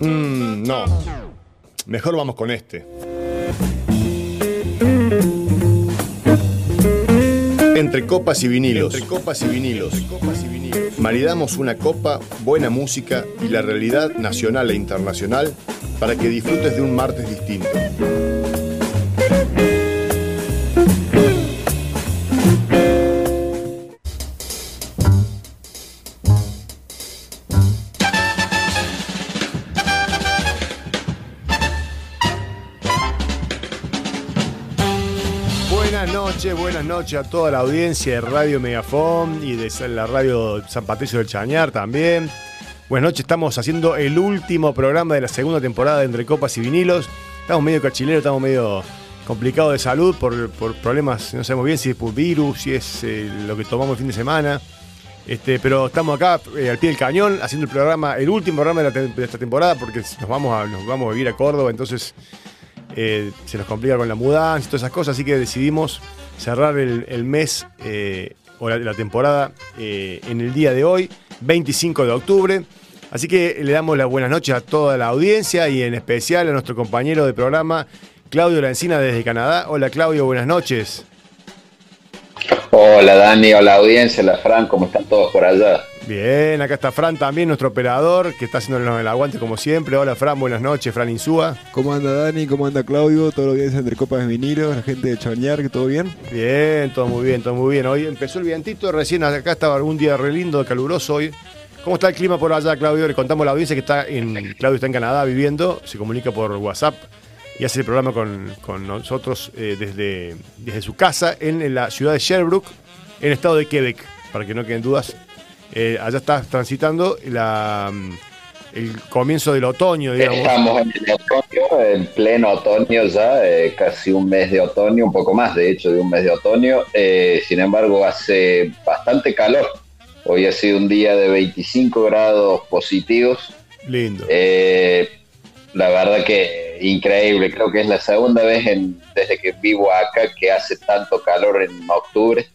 Mm, no. Mejor vamos con este. Entre copas y vinilos. Entre copas y vinilos. Maridamos una copa, buena música y la realidad nacional e internacional para que disfrutes de un martes distinto. Noches a toda la audiencia de Radio Megafón y de la radio San Patricio del Chañar también. Buenas noches, estamos haciendo el último programa de la segunda temporada de Entre Copas y Vinilos. Estamos medio cachileros, estamos medio complicados de salud por, problemas, no sabemos bien si es por virus, si es eh, lo que tomamos el fin de semana. Este, pero estamos acá eh, al pie del cañón haciendo el programa, el último programa de esta temporada porque nos vamos a, nos vamos a vivir a Córdoba, entonces eh, se nos complica con la mudanza y todas esas cosas, así que decidimos cerrar el, el mes eh, o la, temporada eh, en el día de hoy, 25 de octubre. Así que le damos las buenas noches a toda la audiencia y en especial a nuestro compañero de programa, Claudio Lancina desde Canadá. Hola Claudio, buenas noches. Hola Dani, hola audiencia, hola Fran, ¿cómo están todos por allá? Bien, acá está Fran también, nuestro operador, que está haciéndonos el aguante como siempre. Hola Fran, buenas noches, Fran Insúa. ¿Cómo anda Dani? ¿Cómo anda Claudio? Los días entre copas de vinilo, la gente de que todo bien. Bien, todo muy bien, todo muy bien. Hoy empezó el vientito, recién acá estaba un día re lindo, caluroso hoy. ¿Cómo está el clima por allá, Claudio? Le contamos a la audiencia que está en. Claudio está en Canadá viviendo, se comunica por WhatsApp y hace el programa con, con nosotros eh, desde, desde su casa en, la ciudad de Sherbrooke, en el estado de Quebec, para que no queden dudas. Eh, allá está transitando la, mm, el comienzo del otoño, digamos. Estamos en el otoño, en pleno otoño ya, eh, casi un mes de otoño, un poco más de hecho de un mes de otoño. Eh, sin embargo, hace bastante calor. Hoy ha sido un día de 25 grados positivos. Lindo. Eh, la verdad que increíble, creo que es la segunda vez en- desde que vivo acá que hace tanto calor en octubre.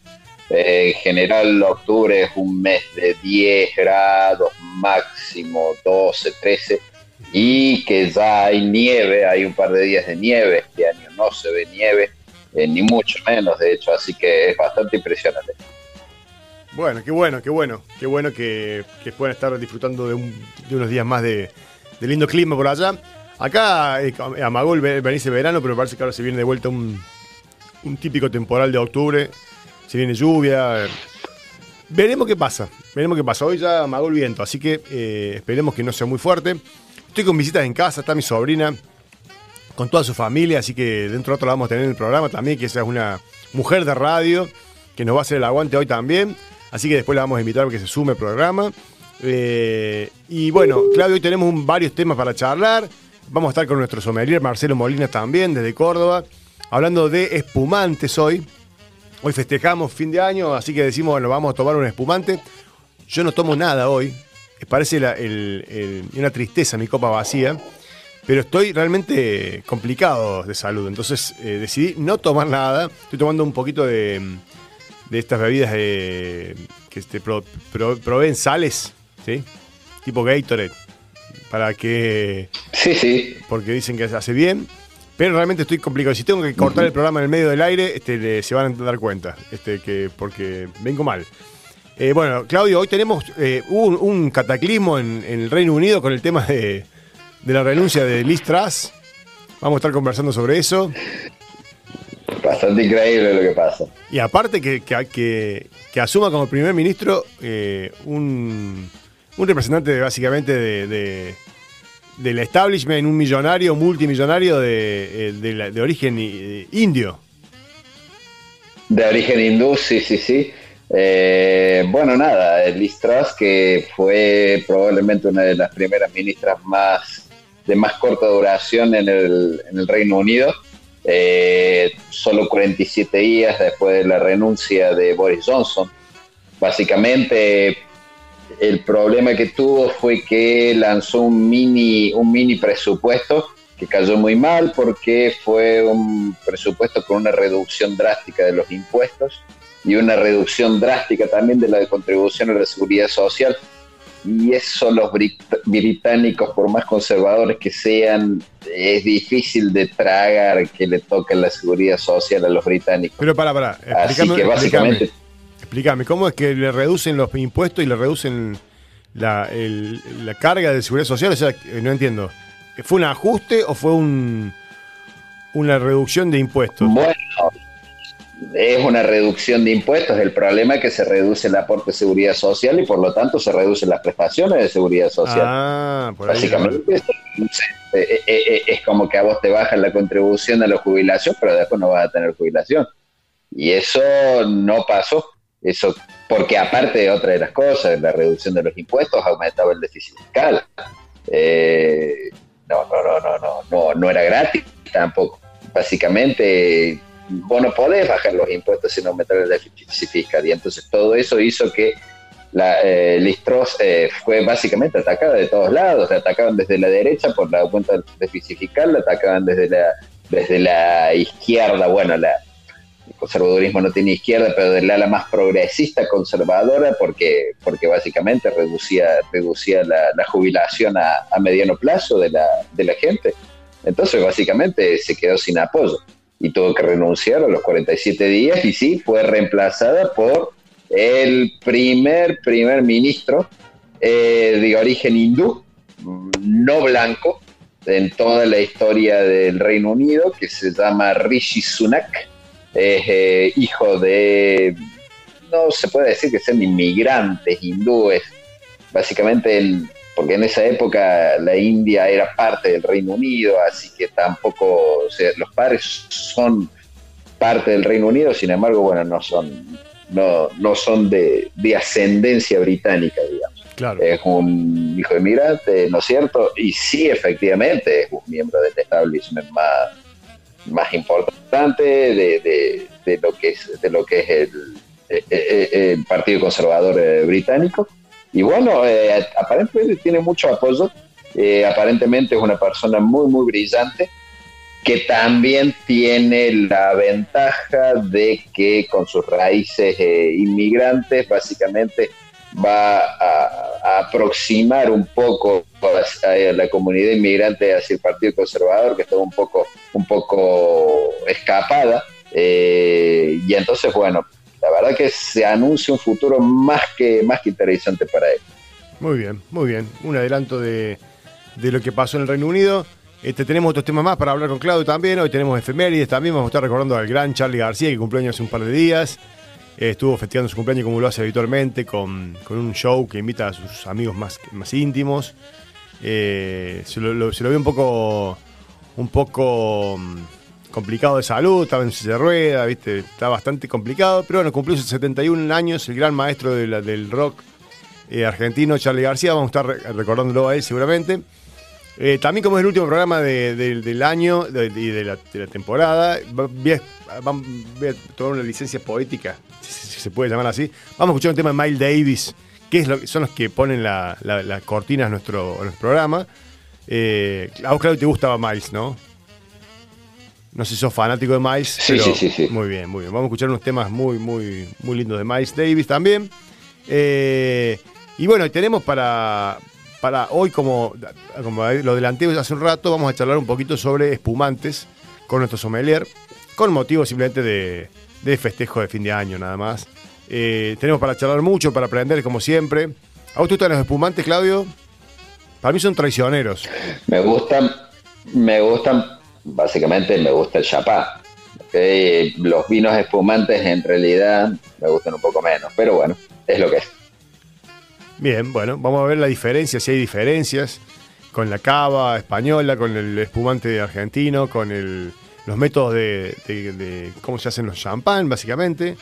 Eh, en general, octubre es un mes de 10 grados, máximo 12, 13, y que ya hay nieve, hay un par de días de nieve, este año no se ve nieve, eh, ni mucho menos, de hecho, así que es bastante impresionante. Bueno, qué bueno, qué bueno. Qué bueno que, que puedan estar disfrutando de, un- de unos días más de, lindo clima por allá. Acá eh, amagó el verano, pero parece que ahora se viene de vuelta un típico temporal de octubre. Se viene lluvia. eh. Veremos qué pasa. Veremos qué pasa. Hoy ya amagó el viento, así que eh, esperemos que no sea muy fuerte. Estoy con visitas en casa, está mi sobrina con toda su familia, así que dentro de rato la vamos a tener en el programa también, que esa es una mujer de radio que nos va a hacer el aguante hoy también. Así que después la vamos a invitar a que se sume al programa. Eh, y bueno, Claudio, hoy tenemos varios temas para charlar. Vamos a estar con nuestro sommelier Marcelo Molina también, desde Córdoba, hablando de espumantes hoy. Hoy festejamos fin de año, así que decimos, bueno, vamos a tomar un espumante. Yo no tomo nada hoy. Parece la- el- el- una tristeza mi copa vacía. Pero estoy realmente complicado de salud. Entonces eh, decidí no tomar nada. Estoy tomando un poquito de, de estas bebidas de- que te pro- pro- proveen sales, ¿sí? Tipo Gatorade. Para que. Sí, sí, Porque dicen que hace bien. Pero realmente estoy complicado. Si tengo que cortar el programa en el medio del aire, este, le- se van a dar cuenta. Este, que, porque vengo mal. Eh, bueno, Claudio, hoy tenemos eh, un, un cataclismo en, en el Reino Unido con el tema de, de la renuncia de Liz Truss. Vamos a estar conversando sobre eso. bastante increíble lo que pasa. Y aparte que, que, que- que asuma como primer ministro eh, un, un representante de, básicamente de, de- del establishment, un millonario, multimillonario de, eh, de origen eh, indio. De origen hindú, sí, sí, sí. Eh, bueno, nada, Liz Truss, que fue probablemente una de las primeras ministras más de más corta duración en el, en el Reino Unido, solo 47 días después de la renuncia de Boris Johnson. Básicamente, el problema que tuvo fue que lanzó un mini, un mini presupuesto que cayó muy mal porque fue un presupuesto con una reducción drástica de los impuestos y una reducción drástica también de la contribución a la seguridad social. y eso los británicos, por más conservadores que sean, es difícil de tragar que le toque la seguridad social a los británicos. Pero para, para, explícame, que básicamente... Explícame, ¿cómo es que le reducen los impuestos y le reducen la, la carga de seguridad social? O sea, no entiendo. ¿Fue un ajuste o fue un, una reducción de impuestos? Bueno, es una reducción de impuestos. El problema es que se reduce el aporte de seguridad social y por lo tanto se reducen las prestaciones de seguridad social. Ah, por ahí Básicamente es, eh, eh, eh, es, como que a vos te bajan la contribución a la jubilación, pero después no vas a tener jubilación. Y eso no pasó. Eso porque aparte de otra de las cosas, la reducción de los impuestos aumentaba el déficit fiscal. no, no, no, no, no, no, no era gratis tampoco. Básicamente vos no podés bajar los impuestos sin aumentar el déficit fiscal. Y entonces todo eso hizo que la, eh, Listros eh, fue básicamente atacada de todos lados. La atacaban desde la derecha por la aumento del déficit fiscal, la atacaban desde la, desde la izquierda. Bueno, la, el conservadurismo no tiene izquierda, pero de la más progresista conservadora, porque, porque básicamente reducía, reducía la, jubilación a, a, mediano plazo de la, de la gente. Entonces, básicamente se quedó sin apoyo y tuvo que renunciar a los 47 días y sí, fue reemplazada por el primer primer ministro eh, de origen hindú, no blanco, en toda la historia del Reino Unido, que se llama Rishi Sunak, es eh, hijo de, no se puede decir que sean inmigrantes hindúes, básicamente el porque en esa época la India era parte del Reino Unido, así que tampoco, o sea, los padres son parte del Reino Unido, sin embargo, bueno, no son, no, no son de, ascendencia británica, digamos. Claro. Es un hijo de inmigrante, ¿no es cierto? Y sí, efectivamente, es un miembro del establishment más, más importante de, de, lo que es, de lo que es el, eh, eh, eh, Partido Conservador británico. Y bueno, aparentemente tiene mucho apoyo, aparentemente es una persona muy, muy brillante, que también tiene la ventaja de que con sus raíces inmigrantes básicamente va a, aproximar un poco a, la comunidad inmigrante hacia el Partido Conservador, que está un poco, un poco escapada. y entonces, bueno, la verdad que se anuncia un futuro más que, más que interesante para él. Muy bien, muy bien. Un adelanto de, lo que pasó en el Reino Unido. Este, tenemos otros temas más para hablar con Claudio también. Hoy tenemos efemérides también. Vamos a estar recordando al gran Charlie García, que cumplió años hace un par de días. Estuvo festejando su cumpleaños como lo hace habitualmente, con, un show que invita a sus amigos más, más íntimos. Eh, se, lo, lo, vio un poco, un poco mm, complicado de salud, estaba en silla de rueda, ¿viste? Está bastante complicado, pero bueno, cumplió sus 71 años, el gran maestro del rock eh, argentino, Charlie García, vamos a estar recordándolo a él seguramente. Eh, también como es el último programa del año y de, la, temporada, voy a, tomar una licencia poética, si, se puede llamar así. Vamos a escuchar un tema de Miles Davis, que es lo, son los que ponen las la, cortinas a nuestro, programa. Eh, a vos, claro, te gustaba Miles, ¿no? No sé si sos fanático de Miles. Sí, sí, sí, sí, Muy bien, muy bien. Vamos a escuchar unos temas muy, muy, muy lindos de Miles Davis también. Eh, y bueno, tenemos para, para hoy, como, lo adelanté hace un rato, vamos a charlar un poquito sobre espumantes con nuestro sommelier, con motivo simplemente de, festejo de fin de año, nada más. Eh, tenemos para charlar mucho, para aprender, como siempre. ¿A vos te gustan los espumantes, Claudio? Para mí son traicioneros. Me gustan, me gustan básicamente me gusta el chapá. Los vinos espumantes en realidad me gustan un poco menos, pero bueno, es lo que es. Bien, bueno, vamos a ver la diferencia, si hay diferencias con la cava española, con el espumante argentino, con el, los métodos de, cómo se hacen los champán, básicamente.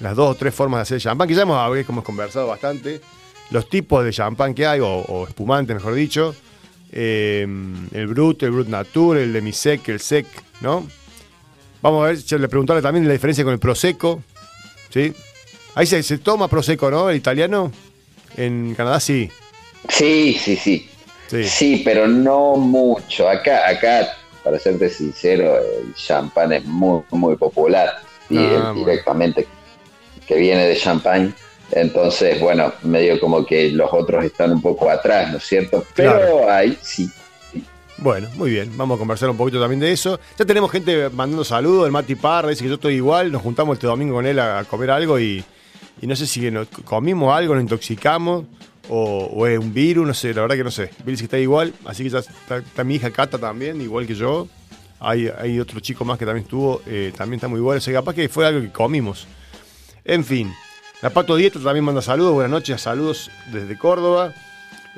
Las dos o tres formas de hacer champán, que ya hemos, hemos conversado bastante. Los tipos de champán que hay, o, espumante, mejor dicho. Eh, el Brut, el Brut Natur, el Demisec, el Sec, ¿no? Vamos a ver, le preguntarle también la diferencia con el Prosecco, ¿sí? Ahí se, toma Prosecco, ¿no? El italiano. En Canadá sí. Sí, sí, sí. Sí, pero no mucho. Acá, acá, para serte sincero, el champán es muy, muy popular. Y ah, directamente que viene de champán. Entonces, bueno, medio como que los otros están un poco atrás, ¿no es cierto? Pero ahí sí. Bueno, muy bien. Vamos a conversar un poquito también de eso. Ya tenemos gente mandando saludos. El Mati Parra dice que yo estoy igual. Nos juntamos este domingo con él a comer algo y, no sé si comimos algo, nos intoxicamos o, es un virus, no sé, la verdad que no sé. Bill está igual, así que ya está, mi hija Cata también, igual que yo. Hay, hay otro chico más que también estuvo, eh, también está muy igual. O sea, capaz que fue algo que comimos. En fin, la Pato Dieta también manda saludos, buenas noches, saludos desde Córdoba.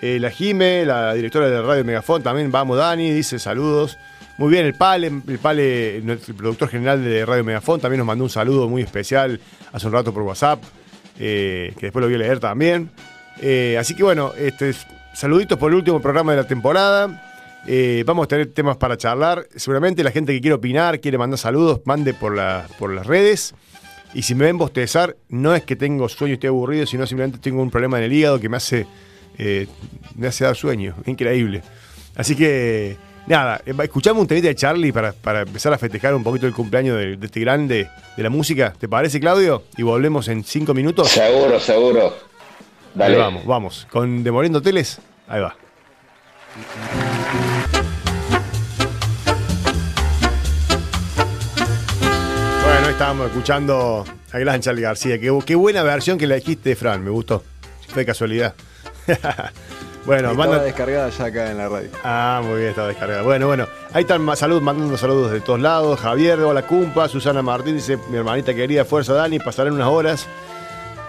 Eh, la Jime, la directora de Radio Megafón, también vamos Dani, dice saludos. Muy bien, el Pale, el Pale, el productor general de Radio Megafón, también nos mandó un saludo muy especial hace un rato por WhatsApp, eh, que después lo voy a leer también. Eh, así que bueno, este, saluditos por el último programa de la temporada. vamos a tener temas para charlar. Seguramente la gente que quiere opinar, quiere mandar saludos, mande por, por las redes. Y si me ven bostezar, no es que tengo sueño y estoy aburrido, sino simplemente tengo un problema en el hígado que me hace, eh, me hace dar sueño. Increíble. Así que, nada, eh, escuchamos un temita de Charlie para, empezar a festejar un poquito el cumpleaños de, este grande de la música. ¿Te parece, Claudio? Y volvemos en cinco minutos. Seguro, seguro. Dale. vamos, vamos. Con Demoliendo Hoteles, ahí va. estábamos escuchando a Gran Charlie García. Qué, buena versión que la dijiste, Fran, me gustó. Fue casualidad. bueno, estaba descargada ya acá en la radio. Ah, muy bien, estaba descargada. Bueno, bueno, ahí están saludos, mandando saludos de todos lados. Javier, hola Cumpa, Susana Martín dice, mi hermanita querida, fuerza Dani, pasarán unas horas.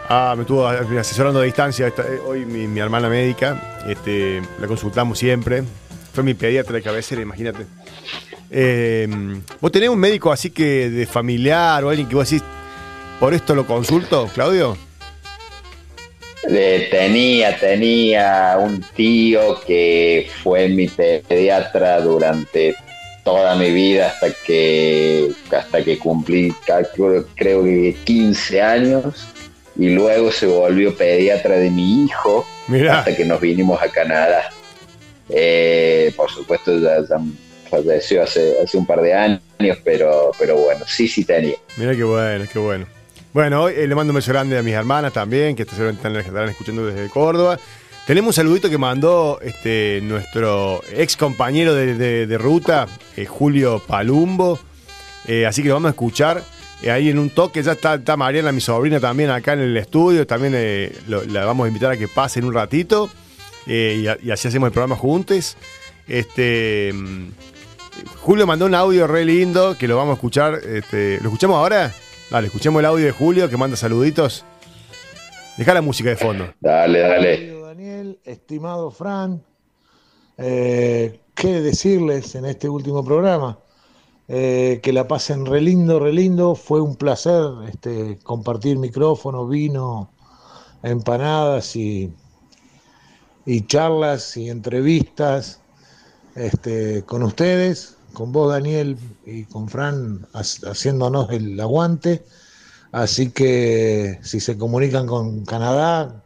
Ah, me estuvo asesorando a distancia eh, hoy mi, hermana médica. Este, la consultamos siempre. Fue mi pediatra de cabecera, imagínate. Eh, ¿Vos tenés un médico así que de familiar o alguien que vos decís, por esto lo consulto, Claudio? Tenía, tenía un tío que fue mi pediatra durante toda mi vida hasta que hasta que cumplí creo, que 15 años y luego se volvió pediatra de mi hijo hasta que nos vinimos a Canadá. Eh, por supuesto ya, ya falleció hace, hace un par de años, pero, pero bueno, sí, sí tenía. Mira qué bueno, qué bueno. Bueno, eh, le mando un beso grande a mis hermanas también, que estarán, estarán escuchando desde Córdoba. Tenemos un saludito que mandó este, nuestro ex compañero de, ruta, eh, Julio Palumbo. Eh, así que lo vamos a escuchar ahí en un toque. Ya está, está, Mariana, mi sobrina, también acá en el estudio. También la vamos a invitar a que pase en un ratito. Y, así hacemos el programa juntos. Este, Julio mandó un audio re lindo que lo vamos a escuchar. Este, ¿Lo escuchamos ahora? Dale, escuchemos el audio de Julio que manda saluditos. Deja la música de fondo. Dale, dale. Daniel, estimado Fran, eh, ¿qué decirles en este último programa? Eh, que la pasen re lindo, re lindo. Fue un placer este, compartir micrófono, vino, empanadas y, y charlas y entrevistas este, con ustedes, con vos Daniel y con Fran haciéndonos el aguante. Así que si se comunican con Canadá,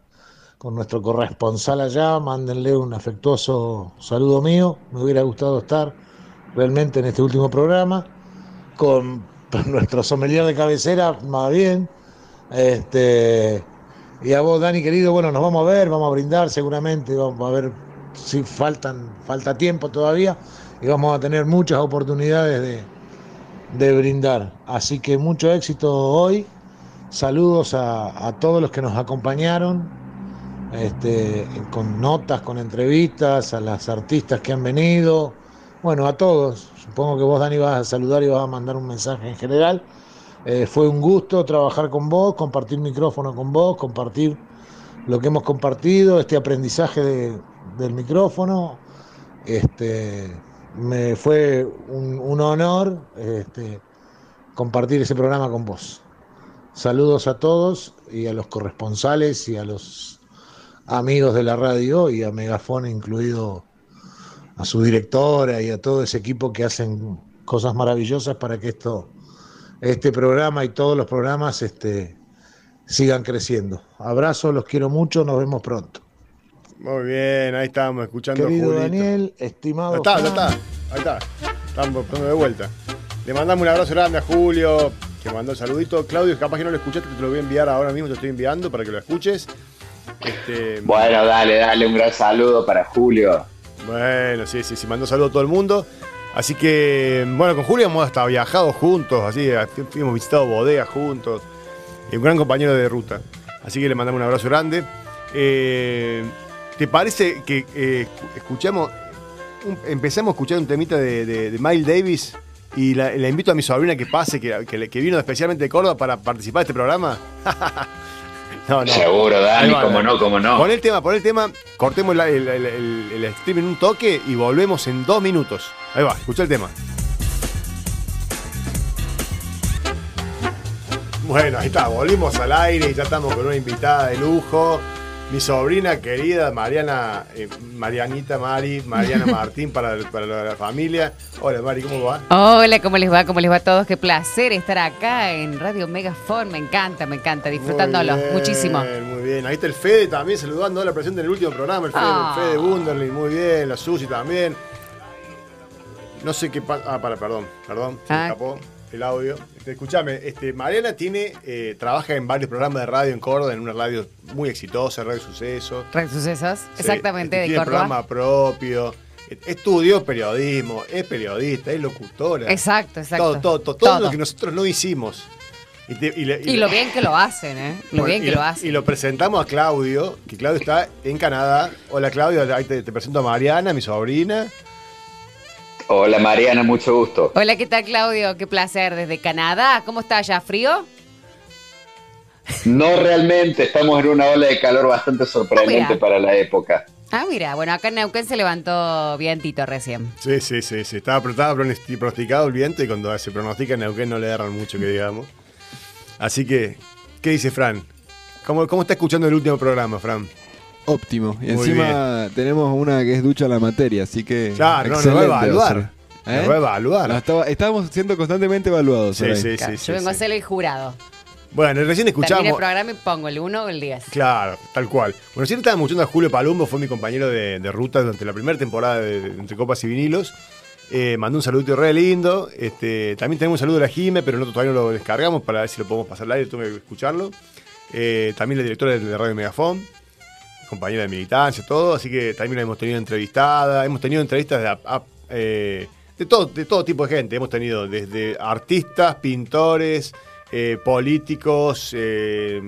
con nuestro corresponsal allá, mándenle un afectuoso saludo mío. Me hubiera gustado estar realmente en este último programa. Con nuestro sommelier de cabecera, más bien. Este, y a vos, Dani, querido, bueno, nos vamos a ver, vamos a brindar seguramente, vamos a ver si faltan, falta tiempo todavía y vamos a tener muchas oportunidades de, brindar. Así que mucho éxito hoy. Saludos a, todos los que nos acompañaron, este, con notas, con entrevistas, a las artistas que han venido, bueno, a todos. Supongo que vos, Dani, vas a saludar y vas a mandar un mensaje en general. Eh, fue un gusto trabajar con vos, compartir micrófono con vos, compartir lo que hemos compartido, este aprendizaje de, del micrófono. Este, me fue un, honor este, compartir ese programa con vos. Saludos a todos y a los corresponsales y a los amigos de la radio y a Megafón incluido a su directora y a todo ese equipo que hacen cosas maravillosas para que esto, este programa y todos los programas este, sigan creciendo. Abrazo, los quiero mucho, nos vemos pronto. Muy bien, ahí estamos escuchando Querido Daniel, estimado. está, está. Ahí está. Estamos de vuelta. Le mandamos un abrazo grande a Julio. que mandó el saludito. Claudio, capaz que no lo escuchaste, te lo voy a enviar ahora mismo, te estoy enviando para que lo escuches. Este, Bueno, dale, dale un gran saludo para Julio. bueno, sí, sí, sí, mandó saludo a todo el mundo. Así que, bueno, con Julio hemos hasta viajado juntos, así, hemos visitado bodegas juntos. Y un gran compañero de ruta. Así que le mandamos un abrazo grande. Eh, ¿Te parece que eh, escuchamos, un- empezamos a escuchar un temita de, de- de Miles Davis? Y la, la invito a mi sobrina que pase, que, que, que vino especialmente de Córdoba para participar de este programa. no, no. Seguro, Dani, va, cómo dale. no, cómo no. Pon el tema, pon el tema, cortemos la- el, el- el- el stream en un toque y volvemos en dos minutos. Ahí va, escucha el tema. Bueno, ahí está, volvimos al aire y ya estamos con una invitada de lujo. Mi sobrina querida, Mariana, eh, Marianita Mari, Mariana Martín para, para la familia. Hola Mari, ¿cómo va? Hola, ¿cómo les va? ¿Cómo les va a todos? Qué placer estar acá en Radio Megafon. Me encanta, me encanta, disfrutándolo Muy bien, muchísimo. Muy bien, ahí está el Fede también saludando a la presente en el último programa, el Fede, Ah. el Fede Wunderlich, muy bien, la Susi también. No sé qué pasa. Ah, para, perdón, perdón, se me Ah. escapó el audio. Este, escuchame, este, Mariana tiene, eh, trabaja en varios programas de radio en Córdoba, en una radio muy exitosa, Radio Suceso. Red Sucesos, Sí, exactamente, este, de tiene Córdoba. programa propio. Estudió periodismo, es periodista, es locutora. Exacto, exacto. Todo, todo, todo, todo lo que nosotros no hicimos. Y, te- y le- y Y le- lo bien que lo hacen, ¿eh? Lo bien que lo hacen. Y lo presentamos a Claudio, que Claudio está en Canadá. Hola Claudio, ahí te, te presento a Mariana, mi sobrina. Hola Mariana, mucho gusto. Hola, ¿qué tal, Claudio? Qué placer desde Canadá. ¿Cómo está allá? ¿Frío? No realmente, estamos en una ola de calor bastante sorprendente Mira. para la época. Ah, mira, bueno, acá en Neuquén se levantó vientito recién. Sí, sí, sí, sí. Estaba, estaba pronosti- pronosticado el viento y cuando se pronostica en Neuquén no le agarran mucho, que digamos. Así que, ¿qué dice Fran? ¿Cómo, cómo está escuchando el último programa, Fran? Óptimo. Y Muy encima tenemos una que es ducha a la materia, así que. Claro, no, nos va a evaluar. va a ser. Nos ¿Eh? va a evaluar. Estaba- estamos siendo constantemente evaluados. Sí, sí, Claro, sí, Yo vengo a ser el jurado. Bueno, recién Termina el escuchamos. programa y pongo el 1 o el 10. Claro, tal cual. Bueno, siempre estábamos escuchando a Julio Palumbo, fue mi compañero de, de ruta durante la primera temporada de, de Entre Copas y Vinilos. Eh, mandó un saludito re lindo. Este, también tenemos un saludo de la Jime, pero nosotros todavía no lo descargamos para ver si lo podemos pasar al aire, tuve que escucharlo. Eh, también la directora de, de Radio Megafón, compañera de militancia, todo. Así que también la hemos tenido entrevistada. Hemos tenido entrevistas de, a- eh, de, todo, de todo tipo de gente. Hemos tenido desde artistas, pintores, eh, políticos, eh,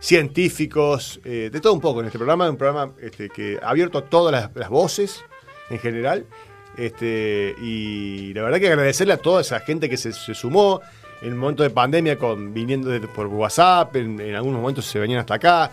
científicos, eh, de todo un poco en este programa. Un programa este, que ha abierto todas las, las voces en general. Este, y la verdad que agradecerle a toda esa gente que se, se sumó en un momento de pandemia con viniendo de- por WhatsApp, en, en algunos momentos se venían hasta acá.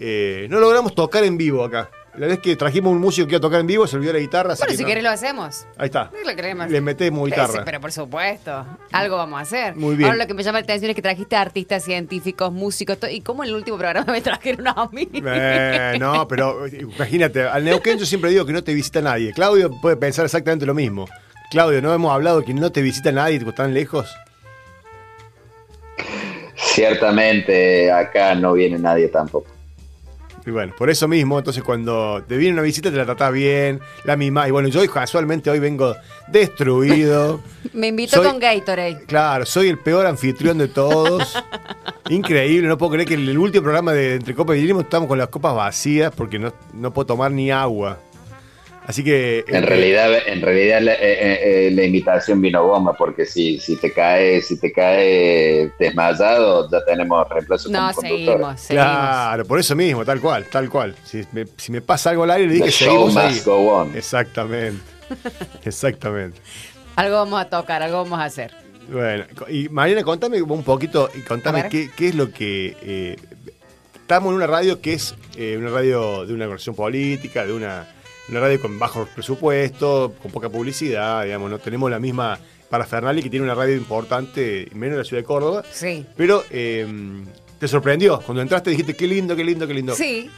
Eh, no logramos tocar en vivo acá. La vez que trajimos un músico que iba a tocar en vivo, se olvidó la guitarra. así Bueno, que si no. querés lo hacemos. Ahí está. Lo queremos. Le metemos guitarra. sí, pero por supuesto, algo vamos a hacer. Muy bien. Ahora lo que me llama la atención es que trajiste artistas, científicos, músicos, y como en el último programa me trajeron a mí. Eh, no, pero imagínate, al Neuquén yo siempre digo que no te visita nadie. Claudio puede pensar exactamente lo mismo. Claudio, ¿no hemos hablado que no te visita nadie tan lejos? Ciertamente acá no viene nadie tampoco. Y bueno, por eso mismo, entonces cuando te viene una visita te la tratás bien, la misma. Y bueno, yo casualmente hoy vengo destruido. Me invitó Soy- con Gatorade. Claro, soy el peor anfitrión de todos. Increíble, no puedo creer que en el último programa de Entre Copas y Vinimos estamos con las copas vacías porque no, no puedo tomar ni agua. Así que... En eh, realidad, en realidad la, eh, eh, la invitación vino bomba, porque si, si te cae, si te cae desmayado, ya tenemos reemplazo No, como conductor. seguimos, seguimos. Claro, por eso mismo, tal cual, tal cual. Si me, si me pasa algo al aire, le dije The que show seguimos ahí. must go on. Exactamente. Exactamente. Algo vamos a tocar, algo vamos a hacer. Bueno, y Mariana, contame un poquito, y contame qué, qué es lo que... eh, estamos en una radio que es eh, una radio de una versión política, de una, una radio con bajo presupuesto, con poca publicidad, digamos, no tenemos la misma parafernalia que tiene una radio importante, menos en la ciudad de Córdoba, Sí. pero eh, te sorprendió, cuando entraste dijiste, qué lindo, qué lindo, qué lindo. Sí.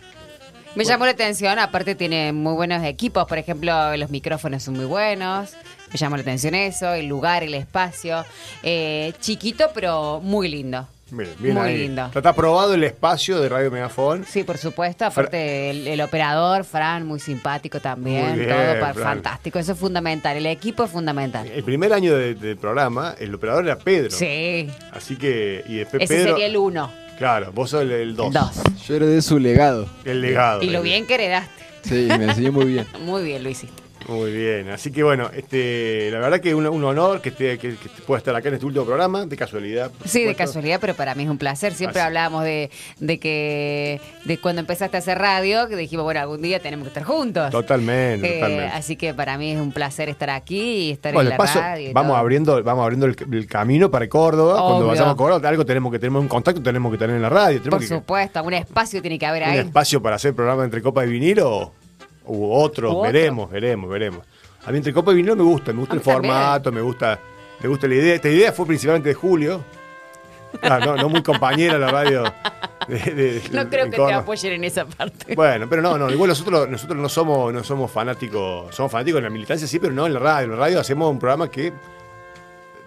Me llamó la atención, aparte tiene muy buenos equipos, por ejemplo, los micrófonos son muy buenos, me llamó la atención eso, el lugar, el espacio, Eh, chiquito pero muy lindo. Bien, bien Muy ahí. lindo. Está, está aprobado el espacio de Radio Megafón. Sí, por supuesto. Aparte, el, el operador, Fran, muy simpático también. Muy bien, todo Fran. fantástico. Eso es fundamental. El equipo es fundamental. El primer año de- del programa, el operador era Pedro. Sí. Así que, y después Ese Pedro. sería el uno. Claro, vos sos el 2. El dos. Yo heredé su legado. El legado. Y lo bien que heredaste. Sí, me enseñó muy bien. Muy bien lo hiciste. Muy bien, así que bueno, este, la verdad que un, un honor que, esté, que, que pueda estar acá en este último programa, de casualidad. Sí, de casualidad, pero para mí es un placer. Siempre Así. hablábamos de, de que de cuando empezaste a hacer radio, que dijimos, bueno, algún día tenemos que estar juntos. Totalmente, Eh, totalmente. así que para mí es un placer estar aquí y estar Bueno, en la paso, radio. y vamos todo. abriendo, vamos abriendo el, el camino para Córdoba. Cuando vayamos a Córdoba, algo tenemos que tener un contacto, tenemos que tener en la radio. Por que, supuesto, un espacio tiene que haber un ahí. espacio para hacer programa entre copa y vinilo u otro, U otro. veremos, veremos, veremos. A mí entre copa y vinilo me gusta, me gusta el también. formato, me gusta, me gusta la idea. Esta idea fue principalmente de Julio. Ah, no, no muy compañera la radio. de- de- No creo que te apoyen en esa parte. Bueno, pero no, no, igual nosotros, nosotros no somos, no somos fanáticos, somos fanáticos en la militancia, sí, pero no en la radio. En la radio hacemos un programa que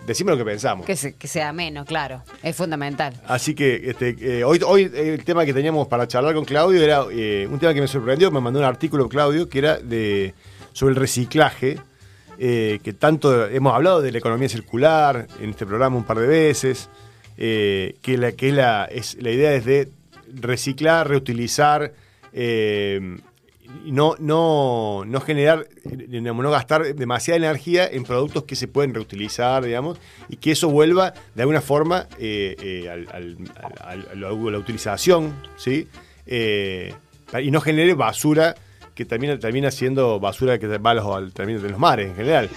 decimos lo que pensamos. Que, se- que sea menos, claro. Es fundamental. Así que este, eh, hoy, hoy el tema que teníamos para charlar con Claudio era eh, un tema que me sorprendió, me mandó un artículo Claudio que era de sobre el reciclaje, eh, que tanto hemos hablado de la economía circular en este programa un par de veces, que, la, que la, es, la idea es de reciclar, reutilizar, no, no, no generar, no gastar demasiada energía en productos que se pueden reutilizar, digamos, y que eso vuelva de alguna forma eh, eh, a la, utilización, ¿sí? Eh, y no genere basura que termina, termina siendo basura que va a los, al- termina en los mares en general.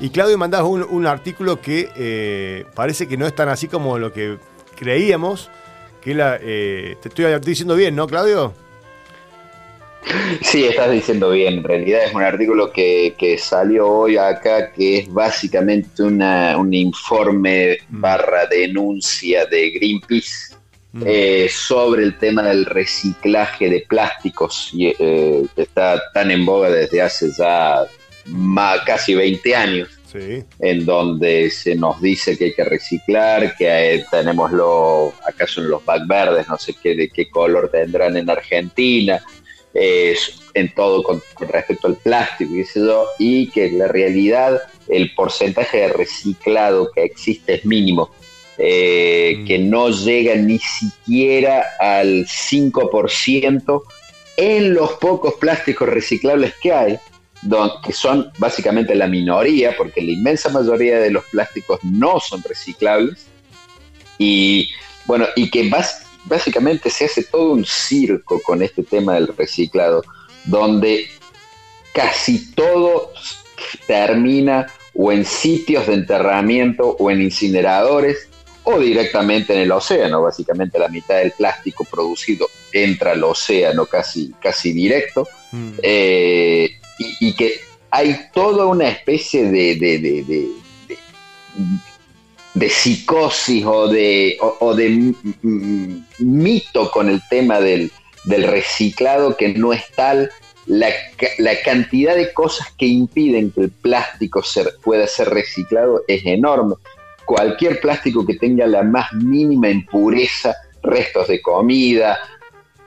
Y Claudio mandaba un, artículo que parece que no es tan así como lo que creíamos, que la, te estoy, estoy diciendo bien, ¿no, Claudio? Sí, estás diciendo bien. En realidad es un artículo que, que salió hoy acá que es básicamente una, un informe Mm. barra denuncia de Greenpeace Mm. eh, sobre el tema del reciclaje de plásticos y eh, que está tan en boga desde hace ya más, casi 20 años Sí. en donde se nos dice que hay que reciclar, que eh, tenemos los, acá son los back verdes, no sé qué, de qué color tendrán en Argentina, eh, en todo con, con respecto al plástico y que la realidad, el porcentaje de reciclado que existe es mínimo, eh, Mm. que no llega ni siquiera al 5% en los pocos plásticos reciclables que hay don- que son básicamente la minoría, porque la inmensa mayoría de los plásticos no son reciclables, y bueno, y que básicamente se hace todo un circo con este tema del reciclado, donde casi todo termina o en sitios de enterramiento o en incineradores o directamente en el océano, básicamente la mitad del plástico producido entra al océano casi, casi directo. Mm. Eh, y, y que hay toda una especie de, de, de, de- de- psicosis o de, o, de mito con el tema del, del reciclado que no es tal. La, la cantidad de cosas que impiden que el plástico ser- pueda ser reciclado es enorme. Cualquier plástico que tenga la más mínima impureza, restos de comida,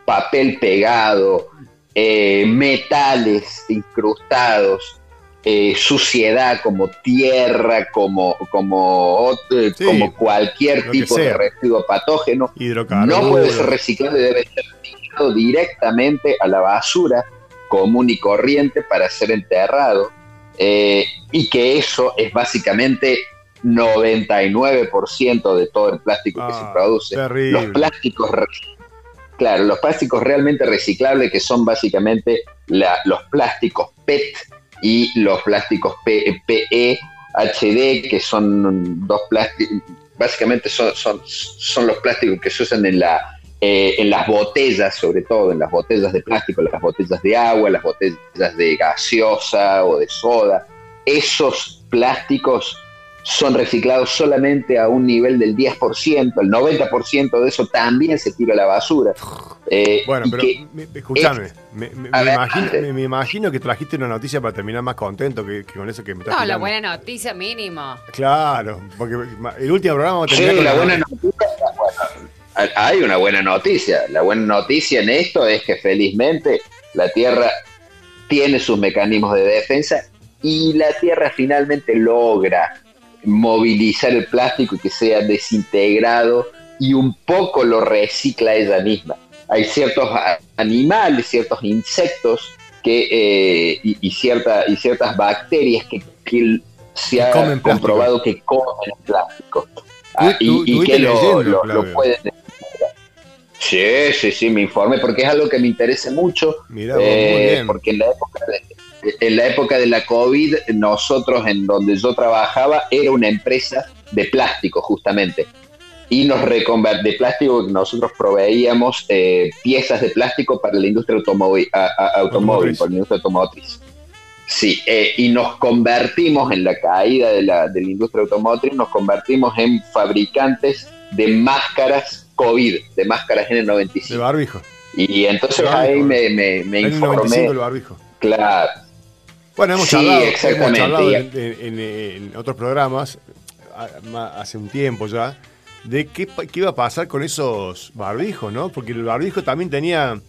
papel pegado, eh, metales incrustados, eh, suciedad como tierra, como, como, Sí, como cualquier tipo de residuo patógeno, no puede ser reciclado y debe ser tirado directamente a la basura común y corriente para ser enterrado. eh, y que eso es básicamente 99% de todo el plástico que Ah, se produce. terrible. Los plásticos, claro, los plásticos realmente reciclables que son básicamente la- los plásticos PET y los plásticos PE, HD, que son dos plásticos, básicamente son, son, son los plásticos que se usan en, la, eh, en las botellas, sobre todo en las botellas de plástico, las botellas de agua, las botellas de gaseosa o de soda. Esos plásticos son reciclados solamente a un nivel del 10%, el 90% de eso también se tira a la basura. Eh, Bueno, pero escúchame, me, me- me Adelante. imagino, me, me imagino que trajiste una noticia para terminar más contento que, que con eso que me estás No, la buena noticia mínimo. Claro, porque el último programa vamos a Sí, terminar con la la- buena noticia, bueno, hay una buena noticia. La buena noticia en esto es que felizmente la Tierra tiene sus mecanismos de defensa y la Tierra finalmente logra movilizar el plástico y que sea desintegrado y un poco lo recicla ella misma. Hay ciertos animales, ciertos insectos que, eh, y, cierta, y ciertas bacterias que, se ha comprobado que comen plástico ah, y, que lo, lo, pueden Sí, sí, sí, me informe porque es algo que me interesa mucho. Mira, eh, Porque en la, época de, en la época de la COVID, nosotros en donde yo trabajaba era una empresa de plástico justamente. Y nos de plástico, nosotros proveíamos eh, piezas de plástico para la industria automóvil, automóvil para la industria automotriz. Sí, eh, y nos convertimos en la caída de la, de la industria automotriz, nos convertimos en fabricantes de máscaras COVID, de máscaras N95. De barbijo. Y entonces ahí me, me, me informé. barbijo. Claro. Bueno, hemos hablado, en, otros programas, hace un tiempo ya, de qué, qué, iba a pasar con esos barbijos, ¿no? Porque el barbijo también tenía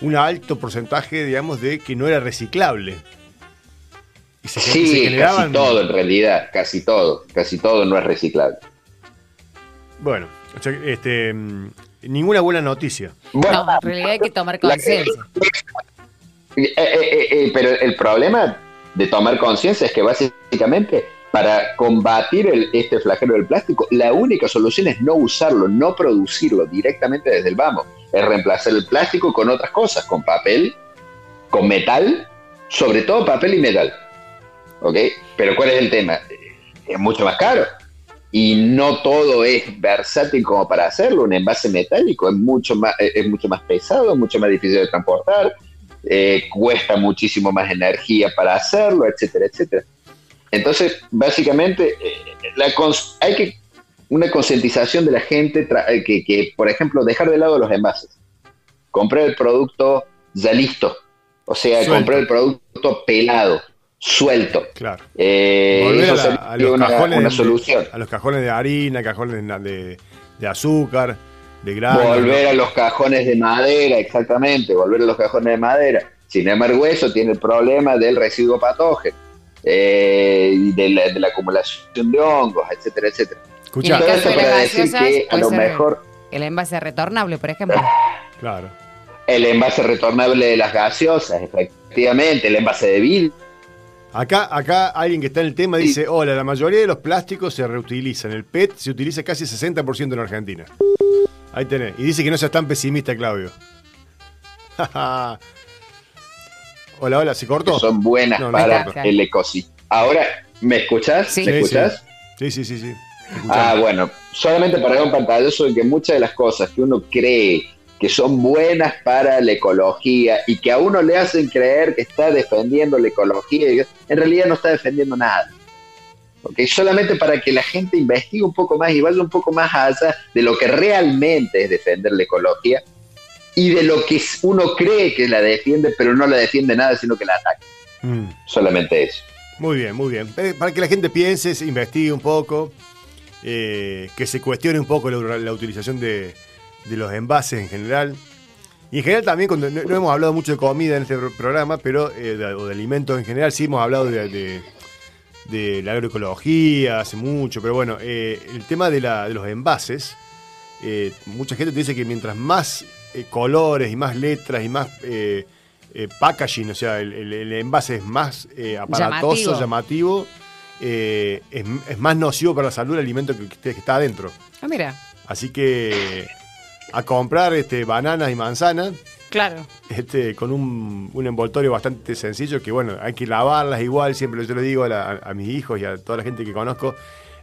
un alto porcentaje, digamos, de que no era reciclable. sí, casi todo en realidad, casi todo, casi todo no es reciclable. Bueno, este, ninguna buena noticia. Bueno, no, en realidad hay que tomar conciencia. Eh, eh, eh, pero el problema de tomar conciencia es que básicamente para combatir el, este flagelo del plástico, la única solución es no usarlo, no producirlo directamente desde el vamos. Es reemplazar el plástico con otras cosas, con papel, con metal, sobre todo papel y metal. ¿Ok? Pero ¿cuál es el tema? Es mucho más caro y no todo es versátil como para hacerlo. Un envase metálico es mucho más, es mucho más pesado, mucho más difícil de transportar, eh, cuesta muchísimo más energía para hacerlo, etcétera, etcétera. Entonces, básicamente, eh, hay que una concientización de la gente eh, que, que, por ejemplo, dejar de lado los envases, comprar el producto ya listo, o sea, comprar el producto pelado suelto. Claro. Eh, a, los cajones de, solución. A los cajones de harina, cajones de, de azúcar, de grano. Volver a los cajones de madera, exactamente, volver a los cajones de madera. Sin embargo, eso tiene el problema del residuo patógeno, eh, de, la, de la acumulación de hongos, etcétera, etcétera. Escucha, y en para decir que a lo mejor... El envase retornable, por ejemplo. Claro. El envase retornable de las gaseosas, efectivamente, el envase de vidrio Acá, acá alguien que está en el tema dice, hola, la mayoría de los plásticos se reutilizan. El PET se utiliza casi 60% en Argentina. Ahí tenés. Y dice que no seas tan pesimista, Claudio. hola, hola, ¿se cortó? Son buenas para el ecosistema. Ahora, ¿me escuchás? Sí. ¿Me escuchás? Sí, sí, sí, sí. Ah, bueno, solamente para dar un pantallazo de que muchas de las cosas que uno cree que son buenas para la ecología y que a uno le hacen creer que está defendiendo la ecología, en realidad no está defendiendo nada. ¿Okay? Solamente para que la gente investigue un poco más y vaya un poco más allá de lo que realmente es defender la ecología y de lo que uno cree que la defiende, pero no la defiende nada, sino que la ataca. Mm. Solamente eso. Muy bien, muy bien. Eh, para que la gente piense, se investigue un poco, eh, que se cuestione un poco la utilización de, de los envases en general. Y en general también, cuando, no, hemos hablado mucho de comida en este programa, pero eh, de, o de alimentos en general, sí hemos hablado de, de, la agroecología hace mucho, pero bueno, eh, el tema de, la, de los envases, eh, mucha gente te dice que mientras más colores y más letras y más packaging, o sea, el, envase es más aparatoso, llamativo, es, es, más nocivo para la salud el alimento que, que está adentro. Ah, mira. Así que a comprar este, bananas y manzanas. Claro. Este, con un, envoltorio bastante sencillo que, bueno, hay que lavarlas igual, siempre yo le digo a, mis hijos y a toda la gente que conozco,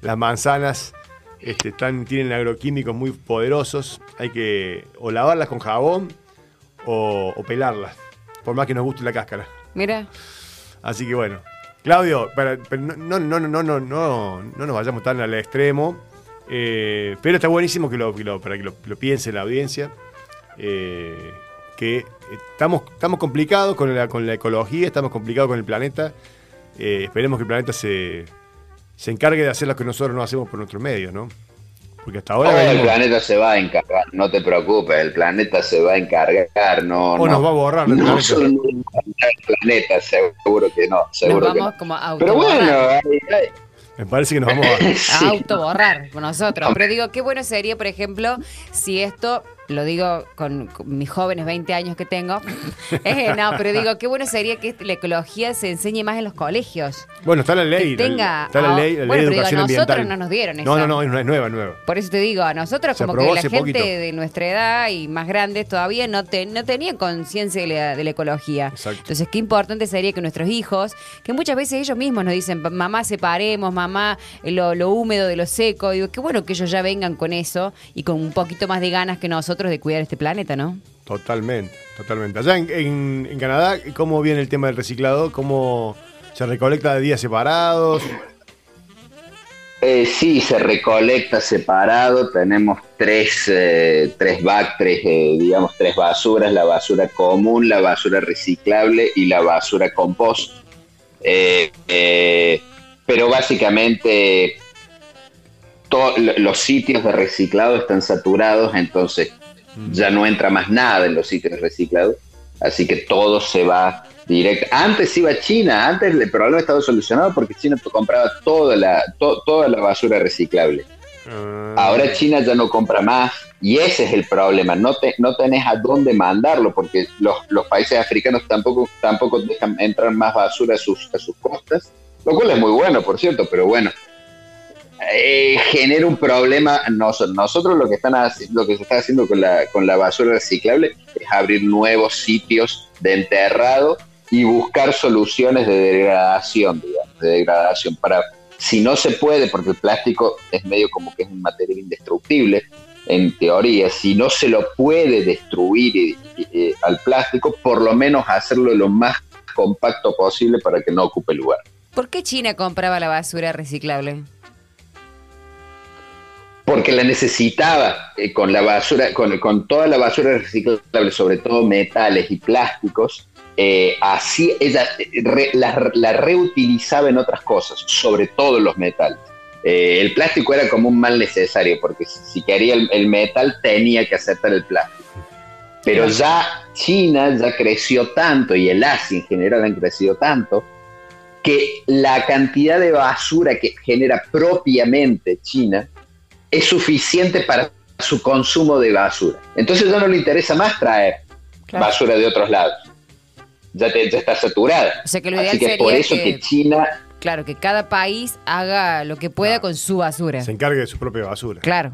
las manzanas este, están, tienen agroquímicos muy poderosos, hay que o lavarlas con jabón o, pelarlas, por más que nos guste la cáscara. Mira. Así que bueno. Claudio, pero, no, no, no, no, no, no, no nos vayamos tan al extremo. Eh, pero está buenísimo que lo, para que lo, piense la audiencia. Eh, que estamos, estamos complicados con la, con la ecología, estamos complicados con el planeta. Eh, esperemos que el planeta se, se encargue de hacer lo que nosotros no hacemos por nuestros medios, ¿no? Porque hasta ahora el planeta se va a encargar, no te preocupes, el planeta se va a encargar, no, O no. nos va a borrar el no planeta. encargar el planeta, seguro que no, Nos seguro que vamos no. como a Pero bueno, autoborrar. hay- hay- Me parece que nos vamos a... a autoborrar con nosotros. Pero digo, qué bueno sería, por ejemplo, si esto, lo digo con, con mis jóvenes 20 años que tengo, eh, no, pero digo, qué bueno sería que la ecología se enseñe más en los colegios. Bueno, está la ley. Que tenga- Está la ley, la ley Bueno, de pero digo, educación a nosotros ambiental. no nos dieron No, esa. no, no, es nue- es nueva, nueva. Por eso te digo, a nosotros Se como que la gente poquito. de nuestra edad y más grandes todavía no, te, no tenían conciencia de la, de la ecología. Exacto. Entonces, qué importante sería que nuestros hijos, que muchas veces ellos mismos nos dicen, mamá, separemos, mamá, lo, lo húmedo de lo seco. Digo, qué bueno que ellos ya vengan con eso y con un poquito más de ganas que nosotros de cuidar este planeta, ¿no? Totalmente, totalmente. Allá en, en- en Canadá, ¿cómo viene el tema del reciclado? ¿Cómo se recolecta de días separados? Eh, sí, se recolecta separado. Tenemos tres, eh, tres bac, tres, eh, digamos, tres basuras: la basura común, la basura reciclable y la basura compost. Eh, eh, pero básicamente to- lo- los sitios de reciclado están saturados, entonces ya no entra más nada en los sitios de reciclado. Así que todo se va directo. Antes iba a China, antes el problema estaba solucionado porque China compraba toda la, to- toda la basura reciclable. Ah, Ahora China ya no compra más y ese es el problema. No, te, no tenés a dónde mandarlo porque los, los países africanos tampoco, tampoco dejan entrar más basura a sus, a sus costas, lo cual es muy bueno, por cierto, pero bueno. Eh, genera un problema. Nos- nosotros lo que, están lo que se está haciendo con la, con la basura reciclable es abrir nuevos sitios de enterrado y buscar soluciones de degradación, digamos, de degradación para si no se puede, porque el plástico es medio como que es un material indestructible, en teoría, si no se lo puede destruir y- y- al plástico, por lo menos hacerlo lo más compacto posible para que no ocupe lugar. ¿Por qué China compraba la basura reciclable? Porque la necesitaba eh, con la basura, con, con toda la basura reciclable, sobre todo metales y plásticos, eh, así ella eh, re- la, la reutilizaba en otras cosas, sobre todo los metales. Eh, el plástico era como un mal necesario, porque si, si quería el, el metal tenía que aceptar el plástico. Pero ya China ya creció tanto y el Asia en general han crecido tanto que la cantidad de basura que genera propiamente China es suficiente para su consumo de basura. Entonces ya no le interesa más traer Claro. basura de otros lados. Ya, te- ya está saturada. O sea que lo ideal Así que sería por eso que- que China Claro, que cada país haga lo que pueda con su basura. Se encargue de su propia basura. Claro.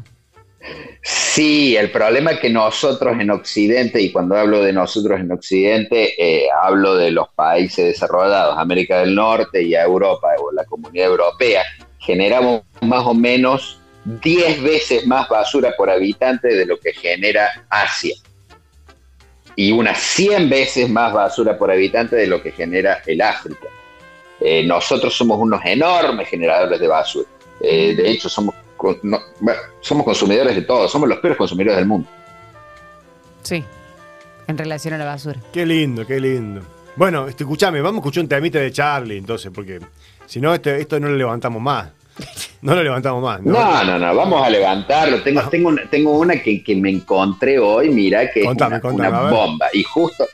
Sí, el problema es que nosotros en Occidente, y cuando hablo de nosotros en Occidente, eh, hablo de los países desarrollados, América del Norte y a Europa, o la comunidad europea, generamos más o menos 10 veces más basura por habitante de lo que genera Asia. Y unas 100 veces más basura por habitante de lo que genera el África. Eh, nosotros somos unos enormes generadores de basura. Eh, de hecho, somos, con- no, bueno, somos consumidores de todo, somos los peores consumidores del mundo. Sí. En relación a la basura. Qué lindo, qué lindo. Bueno, este, escuchame, vamos a escuchar un temita de Charlie, entonces, porque si no, este, esto no lo levantamos más. No lo levantamos más. No, no, no, vamos a levantarlo. Tengo, tengo, una, tengo una que, que me encontré hoy, mira, que Contame, es una, contame, bomba. Y justo,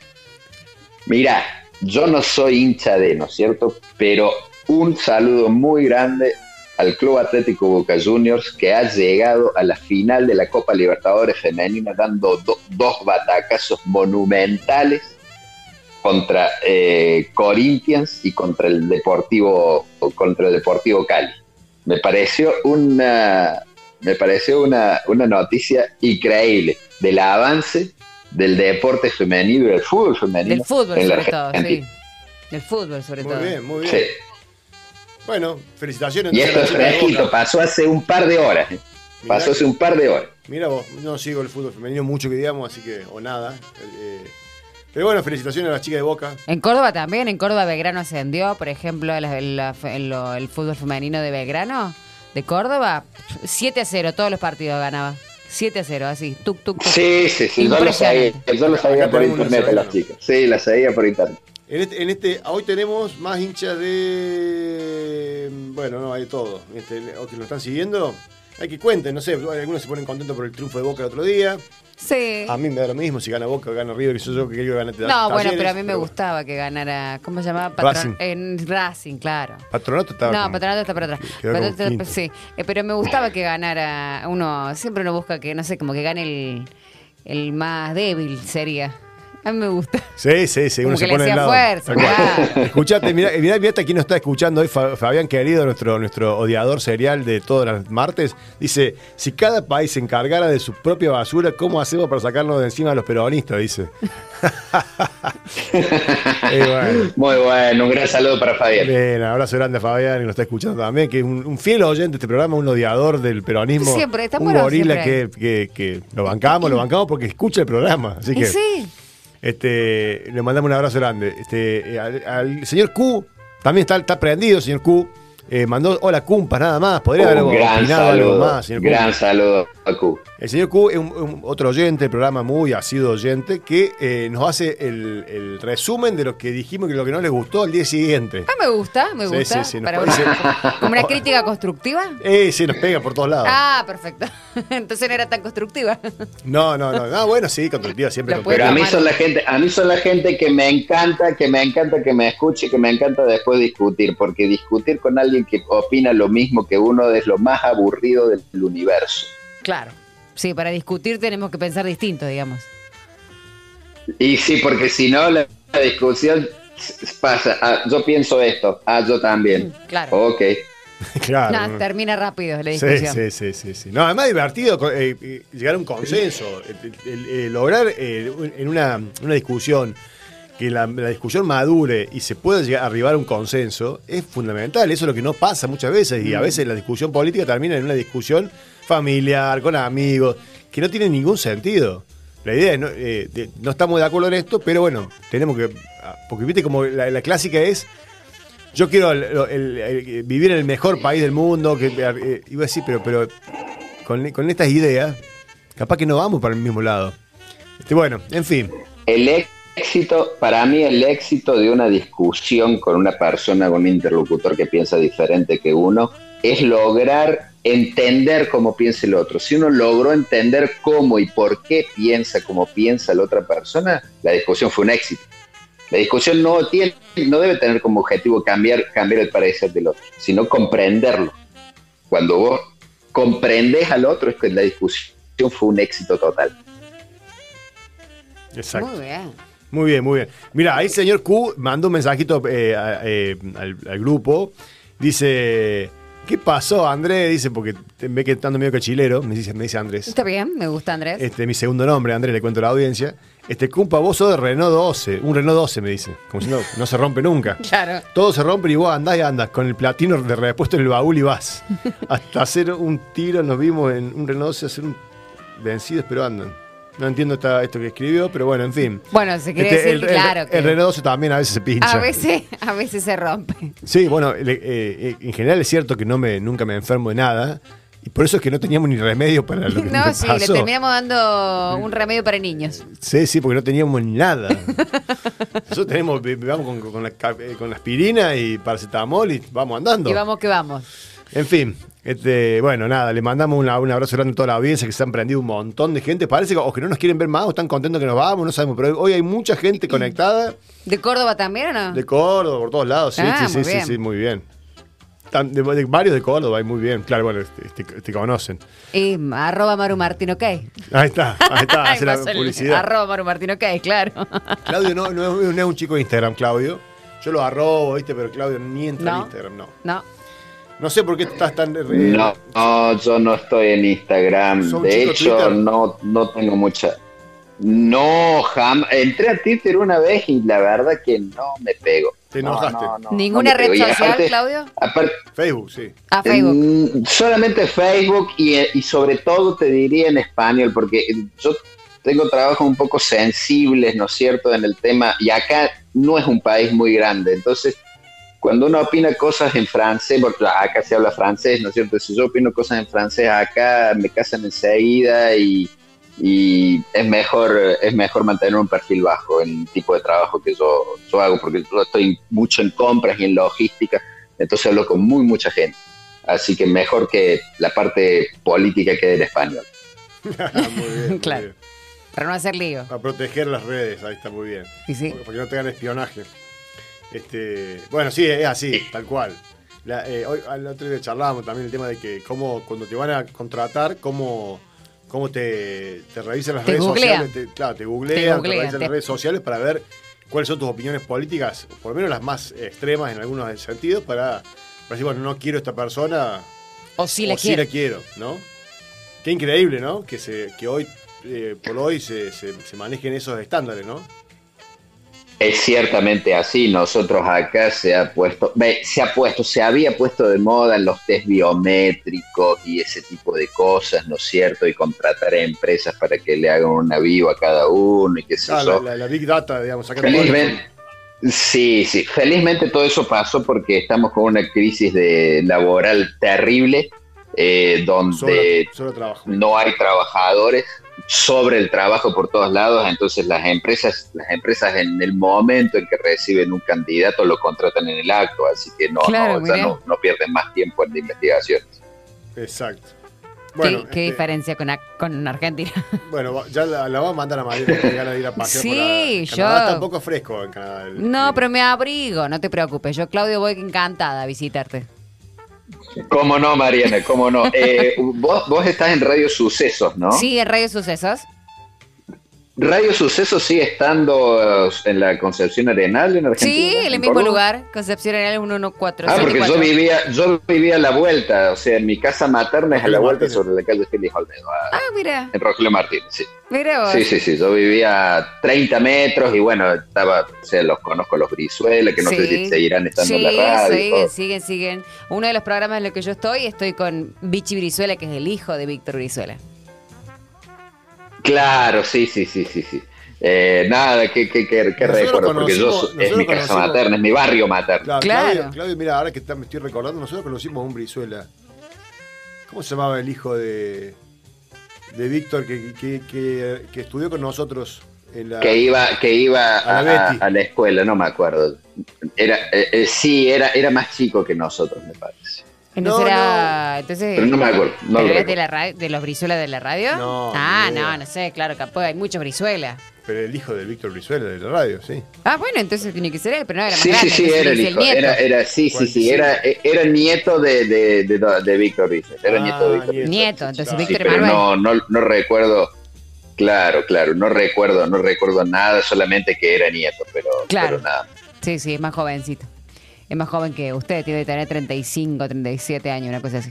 mira, yo no soy hincha de, ¿no es cierto? Pero un saludo muy grande al Club Atlético Boca Juniors que ha llegado a la final de la Copa Libertadores Femenina dando do- dos batacazos monumentales contra eh, Corinthians y contra el Deportivo contra el Deportivo Cali. Me pareció una me pareció una, una noticia increíble del avance del deporte femenino y del fútbol femenino Del fútbol, en la sobre todo, sí. Del fútbol, sobre Muy todo. bien, muy bien. Sí. Bueno, felicitaciones. Y esto es fresquito, pasó hace un par de horas. ¿eh? Pasó hace un par de horas. Mira vos, no sigo el fútbol femenino mucho que digamos, así que, o nada. eh, pero bueno, felicitaciones a las chicas de Boca. En Córdoba también, en Córdoba Belgrano ascendió, por ejemplo, la- la- el fútbol femenino de Belgrano, de Córdoba, 7 a 0, todos los partidos ganaba. 7 a 0, así, tuk, tuk, tuk. Sí, sí, sí, yo lo sabía, Impresionante. yo lo sabía por internet a las chicas. Sí, la sabía por internet. En este, en este, hoy tenemos más hinchas de. Bueno, no, hay todo. Este, o que lo están siguiendo. Hay que cuenten, no sé, algunos se ponen contentos por el triunfo de Boca el otro día. Sí. A mí me da lo mismo si gana Boca o gana River, que soy yo que quiero ganar No, bueno, pero a mí me gustaba que ganara, ¿cómo se llamaba? Patron- Racing. En Racing, claro. Patronato estaba. No, como- Patronato está para atrás. Patronato- sí, Eh, pero me gustaba que ganara uno, siempre uno busca que, no sé, como que gane el, el más débil sería. A mí me gusta. Sí, sí, sí, Como uno que se le pone del hacía lado. fuerza, claro. Escuchate, mirá, mirá, mirá hasta quién nos está escuchando hoy, Fa- Fabián Querido, nuestro, nuestro odiador serial de todos los martes. Dice, si cada país se encargara de su propia basura, ¿cómo hacemos para sacarnos de encima a los peronistas? Dice. Y bueno. Muy bueno, un gran saludo para Fabián. Bien, abrazo grande a Fabián, que nos está escuchando también, que es un, un fiel oyente de este programa, un odiador del peronismo. Siempre, está un bueno gorila siempre. que, que- que lo bancamos, lo bancamos porque escucha el programa. Así Y que sí. Este, le mandamos un abrazo grande. Este, eh, al, señor Q, también está, está prendido, señor Q. Eh, mandó hola Cumpas, nada más. Podría haber Un gran opinado algo saludo, más, señor Q. gran saludo a Q. El señor Q es un, un- otro oyente del programa, muy asiduo oyente, que eh, nos hace el, el resumen de lo que dijimos y lo que no les gustó al día siguiente. Ah, me gusta, me Sí, gusta. sí, sí, nos Para parece- una- como una crítica constructiva. Eh, sí, nos pega por todos lados. Ah, perfecto. Entonces no era tan constructiva. No, no, no. Ah, bueno, sí, constructiva, siempre Pero a mí son la gente, a mí son la gente que me encanta, que me encanta que me escuche, que me encanta después discutir, porque discutir con alguien que opina lo mismo que uno es lo más aburrido del universo. Claro. Sí, para discutir tenemos que pensar distinto, digamos. Y sí, porque si no la, la discusión pasa, ah, yo pienso esto, ah, yo también. Claro. Ok. Claro. No, termina rápido la discusión. sí, sí, sí, sí. No, además divertido eh, eh, llegar a un consenso, el- el- el lograr eh, en una, una discusión que la, la discusión madure y se pueda llegar a arribar a un consenso es fundamental. Eso es lo que no pasa muchas veces y a veces la discusión política termina en una discusión familiar, con amigos, que no tiene ningún sentido. La idea es, no, eh, de- no estamos de acuerdo en esto, pero bueno, tenemos que... ah, Porque viste como la, la clásica es... Yo quiero el- el- el- vivir en el mejor país del mundo. Que, eh, iba a decir, pero, pero con, con estas ideas, capaz que no vamos para el mismo lado. Este, bueno, en fin. El éxito, para mí el éxito de una discusión con una persona, con un interlocutor que piensa diferente que uno, es lograr entender cómo piensa el otro. Si uno logró entender cómo y por qué piensa como piensa la otra persona, la discusión fue un éxito. La discusión no, tiene, no debe tener como objetivo cambiar, cambiar el parecer del otro, sino comprenderlo. Cuando vos comprendes al otro, es que la discusión fue un éxito total. Exacto. Muy bien. Muy bien, muy bien. Mira, ahí el señor Q mandó un mensajito eh, a- eh, al, al grupo. Dice, ¿qué pasó, Andrés? Dice, porque ve que estando medio cachilero, me dice, me dice Andrés. Está bien, me gusta Andrés. Este, mi segundo nombre, Andrés, le cuento a la audiencia. Este, Cumpa, vos sos de Renault 12, un Renault 12, me dice. Como si no, no se rompe nunca. Claro. Todo se rompe y vos andás y andas con el platino de repuesto en el baúl y vas. Hasta hacer un tiro nos vimos en un Renault 12 hacer un vencidos, pero andan. No entiendo esta- esto que escribió, pero bueno, en fin. Bueno, se quiere Este, decir, el, el- claro. que el Renault 12 también a veces se pincha. a veces, a veces se rompe. Sí, bueno, le- eh, eh, en general es cierto que no me, nunca me enfermo de nada. Y por eso es que no teníamos ni remedio para lo que No, me sí, le pasó. terminamos dando un remedio para niños. Sí, sí, porque no teníamos nada. Nosotros tenemos, vamos con, con la, ca- eh, con la aspirina y paracetamol y vamos andando. Y vamos que vamos. En fin, este, bueno, nada, le mandamos una- un abrazo grande a toda la audiencia que se han prendido un montón de gente. Parece que o que no nos quieren ver más o están contentos que nos vamos, no sabemos. Pero hoy hay mucha gente conectada ¿De Córdoba también o no? de Córdoba, por todos lados. Sí, Ah, sí, sí, sí, sí, muy bien. De, de varios de Córdoba, muy bien. Claro, bueno, este, este- te conocen. Y arroba Maru Martín, ok. Ahí está, ahí está, hace la publicidad. Arroba Maru Martín, ok, claro. Claudio no, no es, no es un chico de Instagram, Claudio. Yo lo arrobo, ¿viste? Pero Claudio ni entra en. Instagram, no. No. No sé por qué estás tan. No, no, yo no estoy en Instagram. ¿Sos un De hecho, Twitter? no, no tengo mucha. No, jamás. Entré a Twitter una vez y la verdad que no me pego. Te No, enojaste. no, no, ¿Ninguna no red social, aparte- Claudio? Aparte, Facebook, sí. A Facebook. Solamente Facebook y, y sobre todo te diría en español, porque yo tengo trabajos un poco sensibles, ¿no es cierto?, en el tema, y acá no es un país muy grande, entonces cuando uno opina cosas en francés, porque acá se habla francés, ¿no es cierto? Si yo opino cosas en francés acá, me casan enseguida y, y es mejor es mejor mantener un perfil bajo en el tipo de trabajo que yo, yo hago, porque yo estoy mucho en compras y en logística, entonces hablo con muy mucha gente. así que mejor que la parte política quede en español. muy bien. muy Claro. bien. Para no hacer lío. A proteger las redes, ahí está muy bien. Y sí. Porque no tengan espionaje. Este, bueno, sí, es así, tal cual. La, eh, hoy, al otro día charlábamos también el tema de que cómo, cuando te van a contratar, cómo, cómo te, te revisan las Te redes sociales. Te, claro, te googlean, Te revisan las redes sociales para ver cuáles son tus opiniones políticas, por lo menos las más extremas en algunos sentidos, para, para decir, bueno, no quiero esta persona, O si la o sí la quiero, ¿no? Qué increíble, ¿no? Que, se, que hoy, eh, por hoy, se, se, se manejen esos estándares, ¿no? Es ciertamente así. Nosotros acá se ha puesto, se ha puesto, se había puesto de moda en los test biométricos y ese tipo de cosas, ¿no es cierto? Y contratar a empresas para que le hagan una vivo a cada uno y qué sé Ah, la, la- la Big Data, digamos, sacar Felizmente, sí, sí. Felizmente todo eso pasó porque estamos con una crisis de laboral terrible, eh, donde sobre trabajo. no hay trabajadores, sobre el trabajo por todos lados, entonces las empresas, las empresas en el momento en que reciben un candidato lo contratan en el acto, así que no, Claro, no, ya mirá. no, no pierden más tiempo en la investigación. Exacto. ¿Qué, Bueno, qué este, diferencia con, con Argentina? bueno, ya la, la vamos a mandar a María que tiene ganas de ir a pasear Sí, por la- yo- Canadá está un poco fresco en Canadá. el No, pero me abrigo, no te preocupes. Yo, Claudio, voy encantada a visitarte. ¿Cómo no, Mariana? ¿Cómo no? Eh, vos, vos estás en Radio Sucesos, ¿no? Sí, en Radio Sucesos. Radio Sucesos sigue estando eh, en la Concepción Arenal en Argentina. Sí, en el mismo Córdoba? lugar, Concepción Arenal 114. Ah, porque yo vivía, yo vivía a la vuelta, o sea, en mi casa materna es a la vuelta Martínez. sobre la calle Félix Olmedo, ah, Ah, mira, en Rogelio Martínez, sí. mira vos. Sí, sí, sí, yo vivía a 30 metros y bueno, estaba, o sea, los conozco los Brizuela, que no sé si seguirán estando Sí, en la radio. siguen, siguen, siguen. Uno de los programas en los que yo estoy, estoy con Vichy Brizuela, que es el hijo de Víctor Brizuela. Claro, sí, sí, sí, sí, sí. Eh, nada, qué, qué, qué, recuerdo, porque yo es mi casa materna, es mi barrio materno. Claro, Claro. Claudio, Claudio, mira, ahora que está- me estoy recordando, nosotros conocimos a un Brizuela. ¿Cómo se llamaba el hijo de, de Víctor que, que, que- que estudió con nosotros en la. Que iba, que iba A la a la escuela, no me acuerdo. Era, eh, eh, sí, era, era más chico que nosotros, me parece. Entonces No, era. Entonces, Pero no me acuerdo, no ¿pero lo eras de, recuerdo. la ra- de los Brizuela de la radio? No, Ah, no, no sé, claro, capaz hay muchos Brizuela. Pero el hijo de Víctor Brizuela de la radio, sí. Ah, bueno, entonces tiene que ser él, pero no era más Sí, grande. sí, sí, era el hijo. nieto. Era, era, sí, sí, sí, era, era nieto de, de, de, de Víctor Rizzo. Era Ah, nieto de Víctor nieto. Nieto, entonces. Sí, Víctor pero Emanuel. no, no, no recuerdo. Claro, claro, no recuerdo, no recuerdo nada, solamente que era nieto, pero, Claro. pero nada. Sí, sí, es más jovencito. Es más joven que usted, tiene que tener 35, 37 años, una cosa así.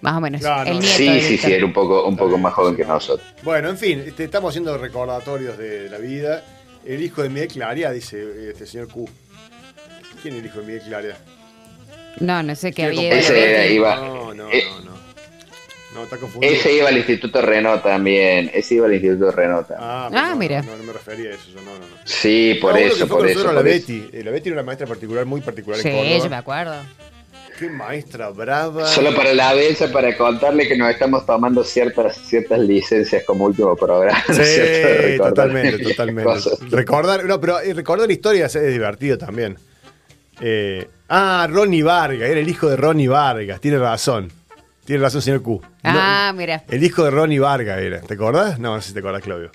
Más o menos. Claro, el no. nieto Sí, sí, sí, era un poco, un poco más joven que nosotros. Bueno, en fin, este, estamos haciendo recordatorios de la vida. El hijo de Miguel Claria, dice este señor Q. ¿Quién es el hijo de Miguel Claria? No, no sé qué ¿Quiere había. Ese era- iba- No, no, eh, no, no. No, está confundido. Ese iba al Instituto Renault también, ese iba al Instituto Renault también. Ah, Ah, no, mira. No, no me refería a eso, yo no, no, no. Sí, por eso, por eso. por la eso. Betty. Eh, La Betty era una maestra particular muy particular Sí, en Córdoba. yo me acuerdo. Qué maestra brava. Solo para la bella, para contarle que nos estamos tomando ciertas, ciertas licencias como último programa. ¿no es Sí, cierto? Totalmente, totalmente. cosas. Recordar, no, pero eh, recordar historias es divertido también. Eh, ah, Ronnie Vargas, era el hijo de Ronnie Vargas, tiene razón. Tiene razón, señor Q. No, Ah, mira. el hijo de Ronnie Vargas era. ¿Te acordás? No, no sé si te acordás, Claudio.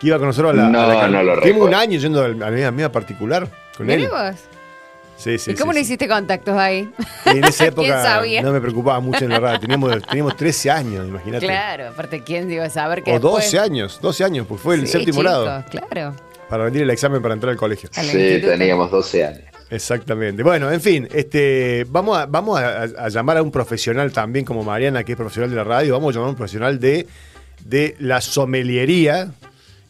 Que iba con nosotros a la. No, a la no lo Tuvimos un año yendo a la mía, particular con él. Vos. Sí, sí, ¿Y cómo sí, no sí. hiciste contactos ahí? Y en esa ¿Quién época sabía? no me preocupaba mucho en la radio. Teníamos, teníamos 13 años, imagínate. Claro, aparte, ¿quién iba a saber que O después- 12 años, 12 años, pues fue el Sí, séptimo chicos, grado. Claro. Para rendir el examen para entrar al colegio. Sí, teníamos 12 años. Exactamente. Bueno, en fin, este, vamos, a, vamos a, a llamar a un profesional también como Mariana, que es profesional de la radio. Vamos a llamar a un profesional de, de la someliería.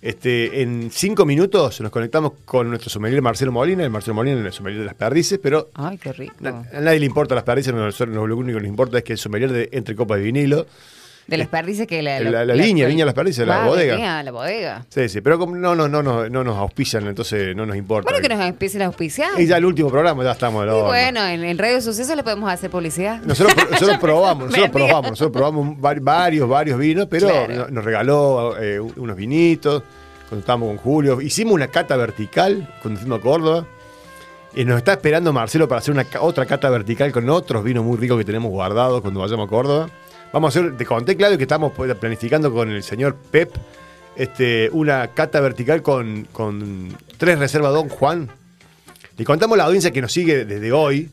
Este, en cinco minutos nos conectamos con nuestro sommelier Marcelo Molina. El Marcelo Molina es el sommelier de las perdices, pero Ay, qué rico. na- a nadie le importa las perdices. Nosotros lo único que nos importa es que el sommelier de Entre Copas de Vinilo. De las perdices que la... La- la viña, viña Las Perdices, la Ah, bodega. viña, la bodega. Sí, sí, pero como no, no, no, no, no nos auspician, entonces no nos importa. Bueno, que nos empiecen a auspiciar. Y ya el último programa, ya estamos Y bueno, en, en Radio Sucesos le podemos hacer publicidad. Nosotros, nosotros probamos, nosotros probamos, nosotros probamos vari- varios, varios vinos, pero Claro. nos regaló eh, unos vinitos cuando estábamos con Julio. Hicimos una cata vertical cuando fuimos a Córdoba. Y nos está esperando Marcelo para hacer una, otra cata vertical con otros vinos muy ricos que tenemos guardados cuando vayamos a Córdoba. Vamos a hacer, te conté, Claudio, que estamos planificando con el señor Pep este, una cata vertical con, con tres reservas Don Juan. Le contamos a la audiencia que nos sigue desde hoy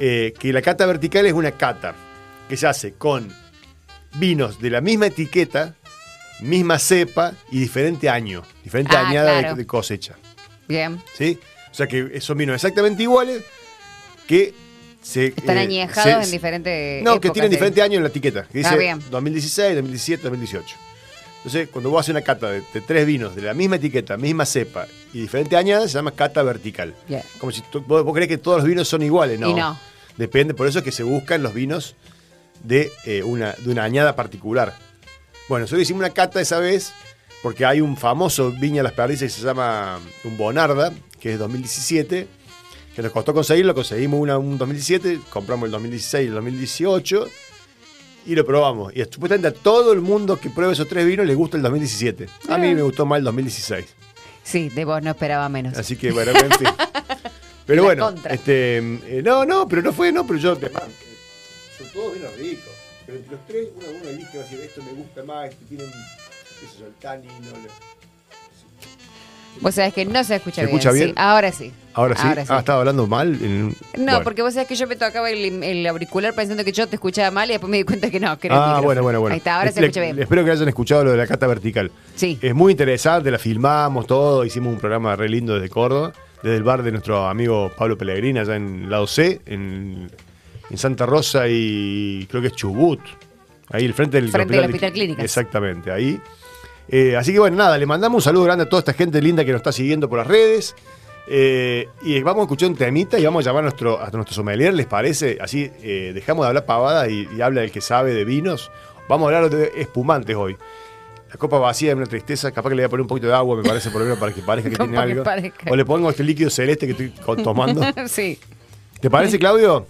eh, que la cata vertical es una cata que se hace con vinos de la misma etiqueta, misma cepa y diferente año, diferente Ah, añada de- de cosecha. Bien. ¿sí? O sea que son vinos exactamente iguales que se. Están eh, añejados se- en diferentes. No, que épocas tienen de- diferente año en la etiqueta. Que Ah, dice bien. 2016, 2017, 2018. Entonces, cuando vos haces una cata de, de tres vinos de la misma etiqueta, misma cepa y diferente añada, se llama cata vertical. Bien. Como si tú- vos, vos crees que todos los vinos son iguales, ¿no? Y no. Depende, por eso es que se buscan los vinos de, eh, una, de una añada particular. Bueno, nosotros hicimos una cata esa vez porque hay un famoso Viña Las Perdices que se llama un Bonarda, que es 2017, que nos costó conseguirlo, conseguimos una, un 2017, compramos el 2016 y el 2018 y lo probamos. Y supuestamente a todo el mundo que pruebe esos tres vinos le gusta el 2017. A mí me gustó más el 2016. Sí, de vos no esperaba menos. Así que bueno, en fin. Pero La bueno, contra. este, eh, no, no, pero no fue, no, pero yo, además, son todos vinos ricos. Pero entre los tres, uno, uno elige, va a decir, esto me gusta más, este tienen, qué sé yo, el tanino. le- Vos sabés que no se escucha ¿Se bien. escucha bien? Sí, ahora sí. Ahora sí, ah, estaba hablando mal. en- No, bueno. porque vos sabés que yo me tocaba el, el auricular pensando que yo te escuchaba mal y después me di cuenta que no, que era el Ah, micrófono. bueno, bueno, bueno. Ahí está, ahora se Le- escucha bien. Espero que hayan escuchado lo de la cata vertical. Sí. Es muy interesante, la filmamos todo, hicimos un programa re lindo desde Córdoba, desde el bar de nuestro amigo Pablo Pellegrini, allá en Lado C, en, en Santa Rosa y creo que es Chubut. Ahí, el frente del Frente del Hospital Clínicas. Exactamente, ahí. Eh, así que bueno, nada, le mandamos un saludo grande a toda esta gente linda que nos está siguiendo por las redes. Eh, y vamos a escuchar un temita y vamos a llamar a nuestro, a nuestro sommelier, ¿les parece? Así eh, dejamos de hablar pavada y, y habla el que sabe de vinos. Vamos a hablar de espumantes hoy. La copa vacía es una tristeza, capaz que le voy a poner un poquito de agua, me parece, por lo menos para que parezca que tiene que algo. parezca. O le pongo este líquido celeste que estoy tomando. sí. ¿Te parece, Claudio?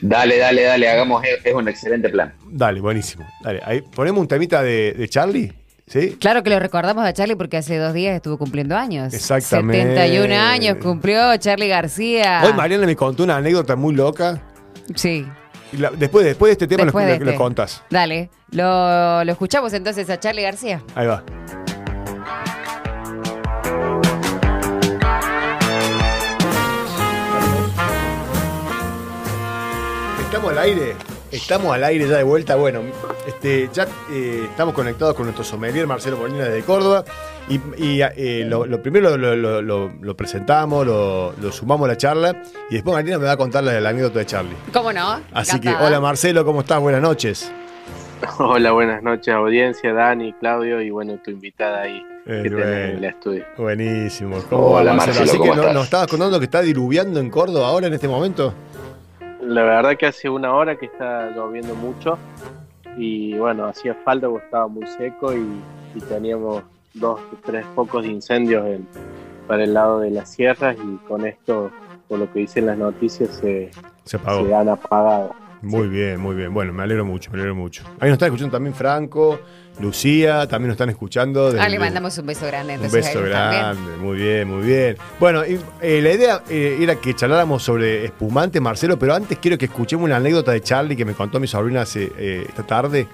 Dale, dale, dale, hagamos, es es un excelente plan. Dale, buenísimo. Dale, ahí ponemos un temita de, de Charlie, ¿sí? Claro que lo recordamos a Charlie porque hace dos días estuvo cumpliendo años. Exactamente. 71 años cumplió Charlie García. Hoy Mariana me contó una anécdota muy loca. Sí. La- después, después de este tema Después lo, de lo- lo este. contás. Dale. Lo, lo escuchamos entonces a Charlie García. Ahí va. Estamos al aire. Estamos al aire ya de vuelta. Bueno, este, ya eh, estamos conectados con nuestro sommelier Marcelo Molina desde Córdoba. Y, y, eh, lo, lo primero lo, lo- lo- lo presentamos, lo, lo sumamos a la charla. Y después Marina me va a contar la, la anécdota de Charlie. ¿Cómo no? Así que, hola Marcelo, ¿cómo estás? Buenas noches. Hola, buenas noches, audiencia, Dani, Claudio y bueno, tu invitada ahí Eh, que tenés bueno. en el estudio. Buenísimo. ¿Cómo Hola, va, Marcelo, Así ¿cómo que no- nos estabas contando que está diluviando en Córdoba ahora en este momento. La verdad que hace una hora que está lloviendo mucho y bueno, hacía falta porque estaba muy seco y, y teníamos dos, tres focos de incendios en- para el lado de las sierras y con esto, por lo que dicen las noticias, se, Se han apagado. Muy bien, muy bien. Bueno, me alegro mucho, me alegro mucho. Ahí nos están escuchando también Franco, Lucía, también nos están escuchando. Ah, le mandamos un beso grande. un beso también. grande, muy bien, muy bien. Bueno, y, eh, la idea eh, era que charláramos sobre espumante, Marcelo, pero antes quiero que escuchemos una anécdota de Charlie que me contó mi sobrina hace, eh, esta tarde,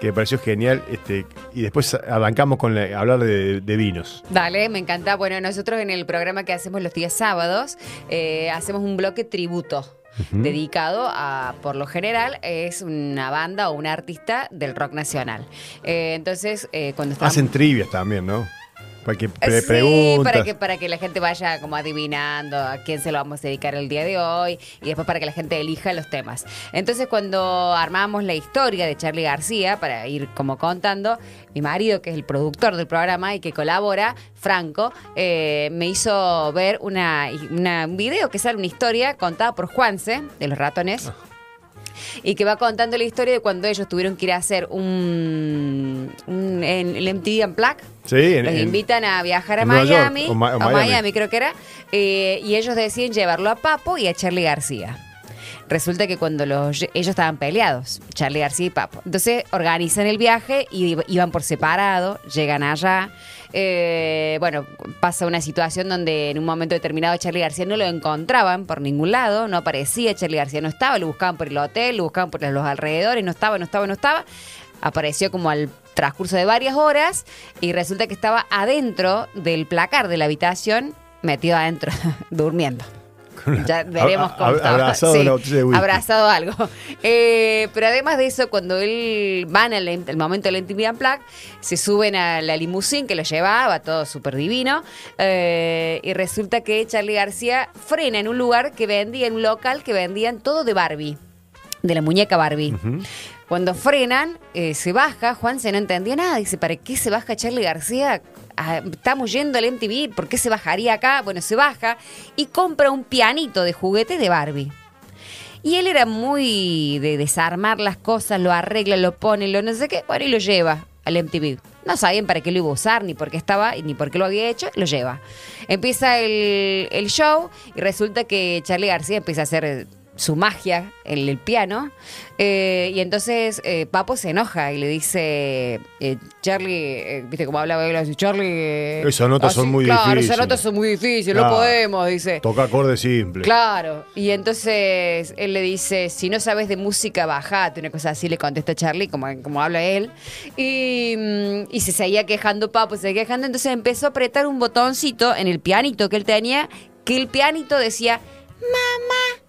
que me pareció genial, este, y después arrancamos con la- hablar de, de vinos. Dale, me encanta. Bueno, nosotros en el programa que hacemos los días sábados, hacemos un bloque tributo. Dedicado a, por lo general, es una banda o un artista del rock nacional. Eh, entonces, eh, cuando. Hacen trivias también, ¿no? Para que pre- Sí, preguntas. para que, para que la gente vaya como adivinando a quién se lo vamos a dedicar el día de hoy y después para que la gente elija los temas. Entonces cuando armamos la historia de Charlie García, para ir como contando, mi marido, que es el productor del programa y que colabora, Franco, eh, me hizo ver una, una- un video que sale una historia contada por Juanse, de los ratones. Y que va contando la historia de cuando ellos tuvieron que ir a hacer un, un en el MTV Unplugged, Sí, en- los en- invitan a viajar a York, Miami, o Ma- o a Miami. Miami creo que era, eh, y ellos deciden llevarlo a Papo y a Charlie García. resulta que cuando los, ellos estaban peleados, Charlie García y Papo. Entonces organizan el viaje y iban por separado, llegan allá. Eh, bueno, pasa una situación donde en un momento determinado Charlie García no lo encontraban por ningún lado, no aparecía, Charlie García no estaba, lo buscaban por el hotel, lo buscaban por los alrededores, no estaba, no estaba, no estaba. Apareció como al transcurso de varias horas y resulta que estaba adentro del placar de la habitación, metido adentro, durmiendo. Ya veremos cómo Ab- estaba. abrazado Sí, de whisky. abrazado algo. Eh, pero además de eso, cuando él van al el momento de la intimidad Plaque, se suben a la limusín que lo llevaba, todo súper divino. eh, y resulta que Charlie García frena en un lugar que vendía, en un local que vendían todo de Barbie, de la muñeca Barbie. Cuando frenan, eh, se baja, Juan se no entendía nada. Dice, ¿para qué se baja Charlie García? Estamos yendo al MTV, ¿por qué se bajaría acá? Bueno, se baja y compra un pianito de juguetes de Barbie. Y él era muy de desarmar las cosas, lo arregla, lo pone, lo no sé qué, bueno, y lo lleva al MTV. No sabían para qué lo iba a usar, ni por qué estaba, ni por qué lo había hecho, lo lleva. Empieza el, el show y resulta que Charlie García empieza a hacer su magia en el piano. eh, y entonces eh, Papo se enoja y le dice, eh, Charlie, viste cómo hablaba él, así, Charlie... Esas notas son muy claro, difíciles". esas notas son muy difíciles, no podemos, dice. Toca acorde simple. Claro, y entonces él le dice, si no sabes de música, bajate, una cosa así, le contesta Charlie, como, como habla él. Y, mm, y se seguía quejando Papo, se seguía quejando, entonces empezó a apretar un botoncito en el pianito que él tenía, que el pianito decía, mamá,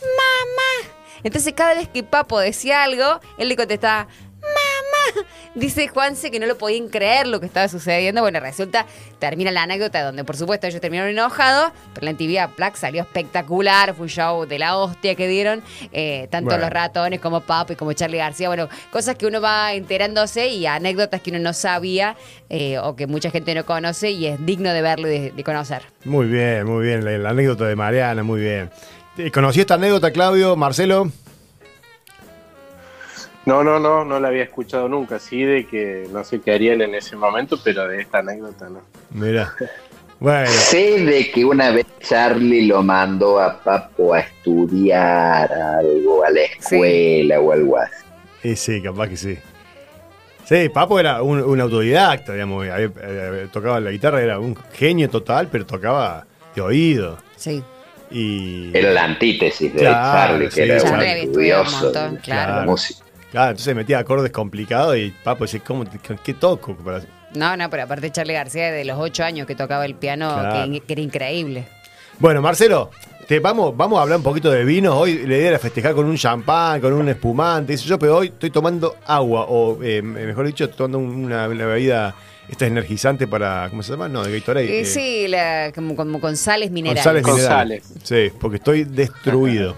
mamá. Entonces cada vez que Papo decía algo, él le contestaba, mamá. Dice Juanse que no lo podían creer lo que estaba sucediendo. Bueno, resulta, termina la anécdota donde por supuesto ellos terminaron enojados, pero la MTV Black salió espectacular, fue un show de la hostia que dieron, eh, tanto Bueno. los ratones como Papo y como Charlie García. Bueno, cosas que uno va enterándose y anécdotas que uno no sabía eh, o que mucha gente no conoce y es digno de verlo y de, de conocer. Muy bien, muy bien. La, la anécdota de Mariana, muy bien. Eh, ¿Conocí esta anécdota, Claudio, Marcelo? No, no, no, no la había escuchado nunca, sí, de que no sé qué harían en ese momento, pero de esta anécdota no. Mira. Bueno, Sé de que una vez Charlie lo mandó a Papo a estudiar algo, a la escuela o algo así. y sí, capaz que sí. Sí, Papo era un, un autodidacta, digamos. había- había- tocaba la guitarra, era un genio total, pero tocaba de oído. Sí. Y. Era la antítesis de Claro, Charlie, que sí, era Charlie un había estudiado un estudioso montón, de claro. la música. Claro, entonces metía acordes complicados y Papo decía, ¿cómo, te- ¿qué toco? Para- No, no, pero aparte Charlie García de los ocho años que tocaba el piano, Claro. que, que era increíble. Bueno, Marcelo, te vamos, vamos a hablar un poquito de vino. Hoy la idea era festejar con un champán, con un espumante, eso yo, pero hoy estoy tomando agua, o eh, mejor dicho, estoy tomando una, una bebida esta energizante para, ¿cómo se llama? No, de Gatorade. Eh, eh, sí, la- como, como con sales con minerales. sales Con minerales. sales. Sí, porque estoy destruido.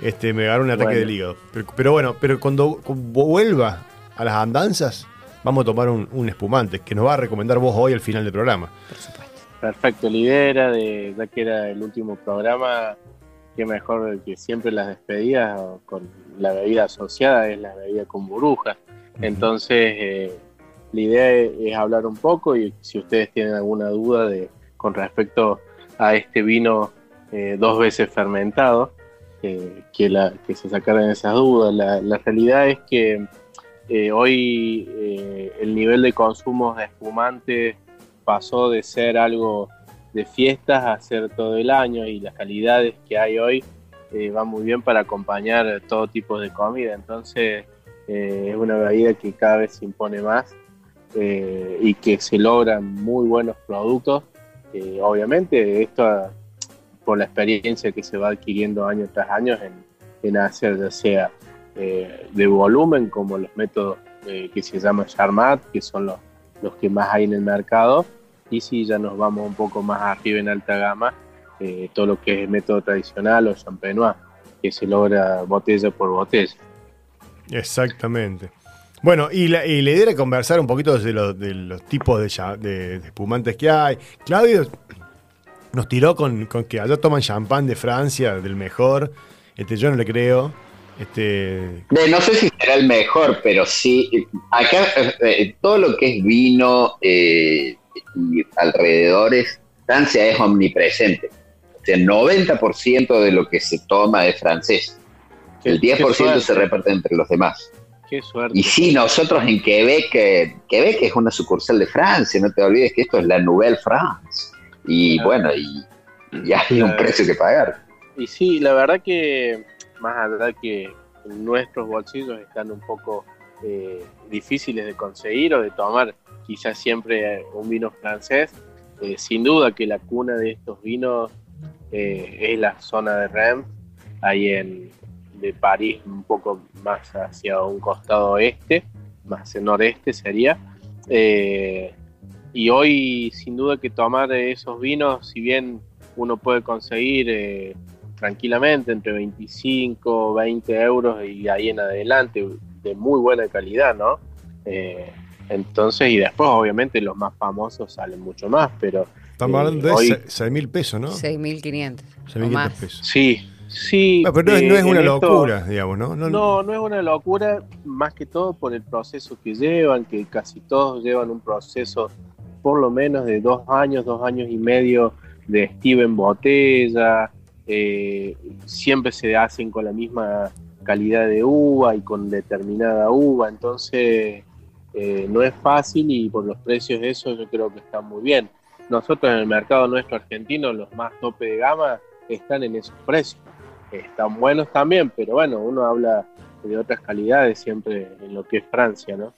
Este, me agarró un ataque Bueno. del hígado. Pero, pero bueno, pero cuando, vuelva a las andanzas, vamos a tomar un, un espumante que nos va a recomendar vos hoy al final del programa. Por supuesto. Perfecto, la idea era de, ya que era el último programa, que mejor que siempre las despedidas con la bebida asociada es la bebida con burbujas. Entonces, eh, la idea es, hablar un poco y si ustedes tienen alguna duda de con respecto a este vino eh, dos veces fermentado, eh, que, se sacaran esas dudas. La, realidad es que eh, hoy el nivel de consumo de espumantes pasó de ser algo de fiestas a ser todo el año y las calidades que hay hoy eh, van muy bien para acompañar todo tipo de comida. Entonces es una bebida que cada vez se impone más eh, y que se logran muy buenos productos. Eh, obviamente esto por la experiencia que se va adquiriendo año tras año en, en hacer ya sea eh, de volumen como los métodos eh, que se llaman Charmat, que son los, los que más hay en el mercado, y si ya nos vamos un poco más arriba en alta gama, eh, todo lo que es el método tradicional o champenois, que se logra botella por botella. Exactamente. Bueno, y la, y la idea era conversar un poquito de los, de los tipos de, ya- de- de espumantes que hay. Claudio nos tiró con, con que allá toman champán de Francia, del mejor. Este, yo no le creo. Este, Eh, No sé si será el mejor, pero sí, eh, acá eh, eh, todo lo que es vino eh, y alrededores, Francia es omnipresente. O sea, 90% de lo que se toma es francés. El 10% se reparte entre los demás. Qué suerte. Y sí, nosotros en Quebec, eh, Quebec es una sucursal de Francia, no te olvides que esto es la Nouvelle France. Y bueno, y, y hay un precio que pagar. Y sí, la verdad que más allá que nuestros bolsillos están un poco eh, difíciles de conseguir o de tomar quizás siempre un vino francés, eh, sin duda que la cuna de estos vinos es la zona de Rennes, ahí en de París un poco más hacia un costado oeste, más hacia noreste sería. Eh, y hoy sin duda que tomar esos vinos, si bien uno puede conseguir eh, tranquilamente entre 25, 20 euros y ahí en adelante de muy buena calidad, ¿no? Eh, entonces, y después obviamente los más famosos salen mucho más, pero Estamos hablando de hoy- 6 mil pesos, ¿no? 6.500. o 6.500 más. pesos. sí, sí. Ah, pero no, es- eh, no es una esto- locura, digamos, ¿no? No, no es una locura, más que todo por el proceso que llevan, que casi todos llevan un proceso por lo menos de dos años, dos años y medio de estiva en botella, eh, siempre se hacen con la misma calidad de uva y con determinada uva, entonces eh, no es fácil y por los precios de eso yo creo que está muy bien. Nosotros en el mercado nuestro argentino, los más tope de gama, están en esos precios. Están buenos también, pero bueno, uno habla de otras calidades siempre en lo que es Francia, ¿no?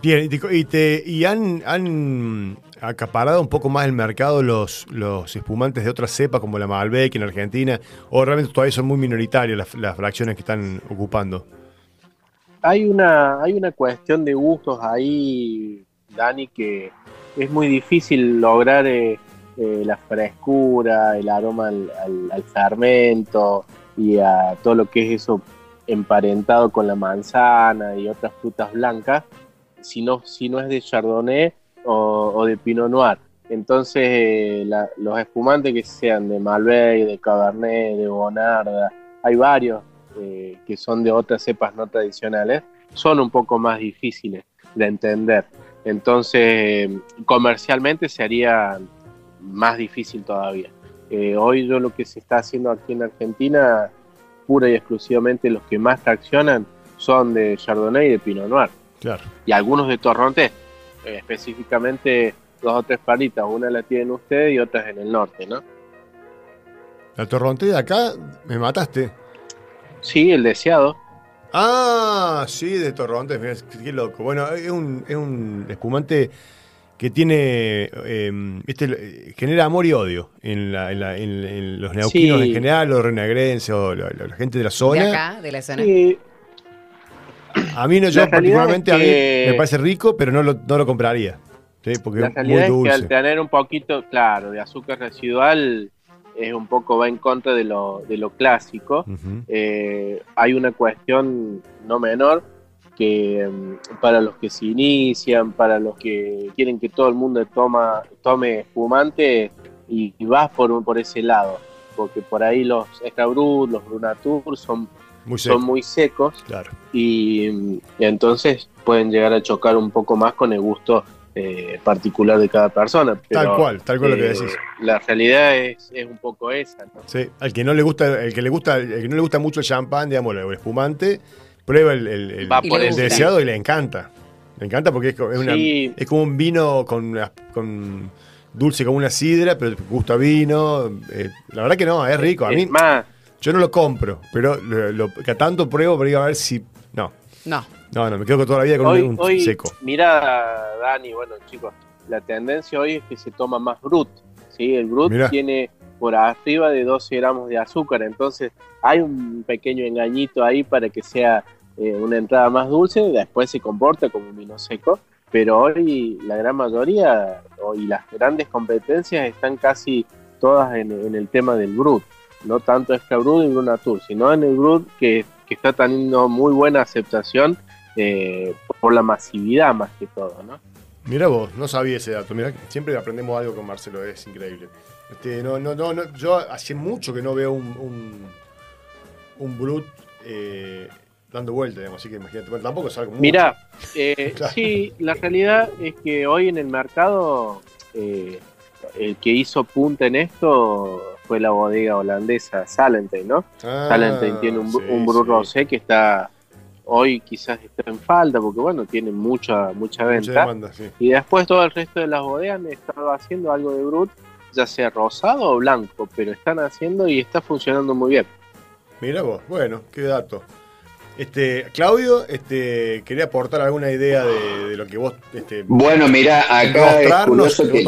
Bien, y, te- y, han, han acaparado un poco más el mercado los, los espumantes de otras cepas como la Malbec en Argentina, o realmente todavía son muy minoritarias las, las fracciones que están ocupando. Hay una, hay una cuestión de gustos ahí, Dani, que es muy difícil lograr eh, eh, la frescura, el aroma al, al- y a todo lo que es eso emparentado con la manzana y otras frutas blancas, si no, si no es de Chardonnay o, de Pinot Noir. Entonces, eh, los espumantes que sean de Malbec, de Cabernet, de Bonarda, hay varios eh, que son de otras cepas no tradicionales, son un poco más difíciles de entender. Entonces, comercialmente sería más difícil todavía. Eh, hoy yo lo que se está haciendo aquí en Argentina, pura y exclusivamente los que más traccionan son de Chardonnay y de Pinot Noir. Claro. Y algunos de Torrontés, eh, específicamente dos o tres palitas, una la tienen ustedes y otras en el norte, ¿no? La Torronté de acá, me mataste. Sí, el deseado. Ah, sí, de Torrontés, qué loco. Bueno, es un, es un espumante que tiene, eh, viste, eh, genera amor y odio en, la- en la- en- en los neuquinos Sí. en general, los renagrenses o la, la- la gente de la De zona. acá, de la zona. Sí, A mí no, yo particularmente es a mí me parece rico, pero no lo, no lo compraría. ¿sí? Porque La es muy realidad es que dulce. al tener un poquito, claro, de azúcar residual, es un poco va en contra de lo, de lo clásico. Eh, hay una cuestión no menor que mm, para los que se inician, para los que quieren que todo el mundo toma, tome espumante y, y vas por, por ese lado, porque por ahí los Escabrut, los Brunatur son, Muy son muy secos claro. y, y entonces pueden llegar a chocar un poco más con el gusto eh, particular de cada persona. Tal pero, cual, tal cual lo que eh, decís. La realidad es, es un poco esa, ¿no? Sí, al que no le gusta, el que le gusta, el que no le gusta mucho el champán, digamos, el espumante, prueba el, el- el- gusta. deseado y le encanta. Le encanta porque es, co- es una- Sí. es como un vino con, una- con dulce como una sidra, pero gusto a vino. eh, la verdad que no, es rico. A mí, Es más, yo no lo compro, pero lo, lo- cada tanto pruebo para ir a ver si. No, No. no, no, me quedo toda la vida con hoy, un, un hoy seco. mira, Dani, bueno, chicos, la tendencia hoy es que se toma más brut. ¿sí? El brut Mirá. tiene por arriba de 12 gramos de azúcar, entonces hay un pequeño engañito ahí para que sea eh, una entrada más dulce, después se comporta como un vino seco, pero hoy la gran mayoría y las grandes competencias están casi todas en, el tema del brut, no tanto Extra Brut y Brunatur, sino en el brut que, que está teniendo muy buena aceptación eh, por la masividad más que todo, ¿no? Mira vos, no sabía ese dato. Mira, siempre aprendemos algo con Marcelo, es increíble. Este, no, no, no, no, yo hace mucho que no veo un, un, un Brut eh, dando vuelta, digamos, así que imagínate. Bueno, tampoco es algo. Mira, eh, Claro. sí, la realidad es que hoy en el mercado eh, el que hizo punta en esto fue la bodega holandesa Salentine, ¿no? Ah, Salentine tiene un, sí, un Brut sí. Rosé que está hoy quizás está en falta porque bueno, tiene mucha mucha Mucha venta. demanda, sí. Y después todo el resto de las bodegas han estado haciendo algo de Brut, ya sea rosado o blanco, pero están haciendo y está funcionando muy bien. Mira vos, bueno, qué dato. Este, Claudio, este, quería aportar alguna idea de, de lo que vos, este, Bueno, mira, acá es curioso que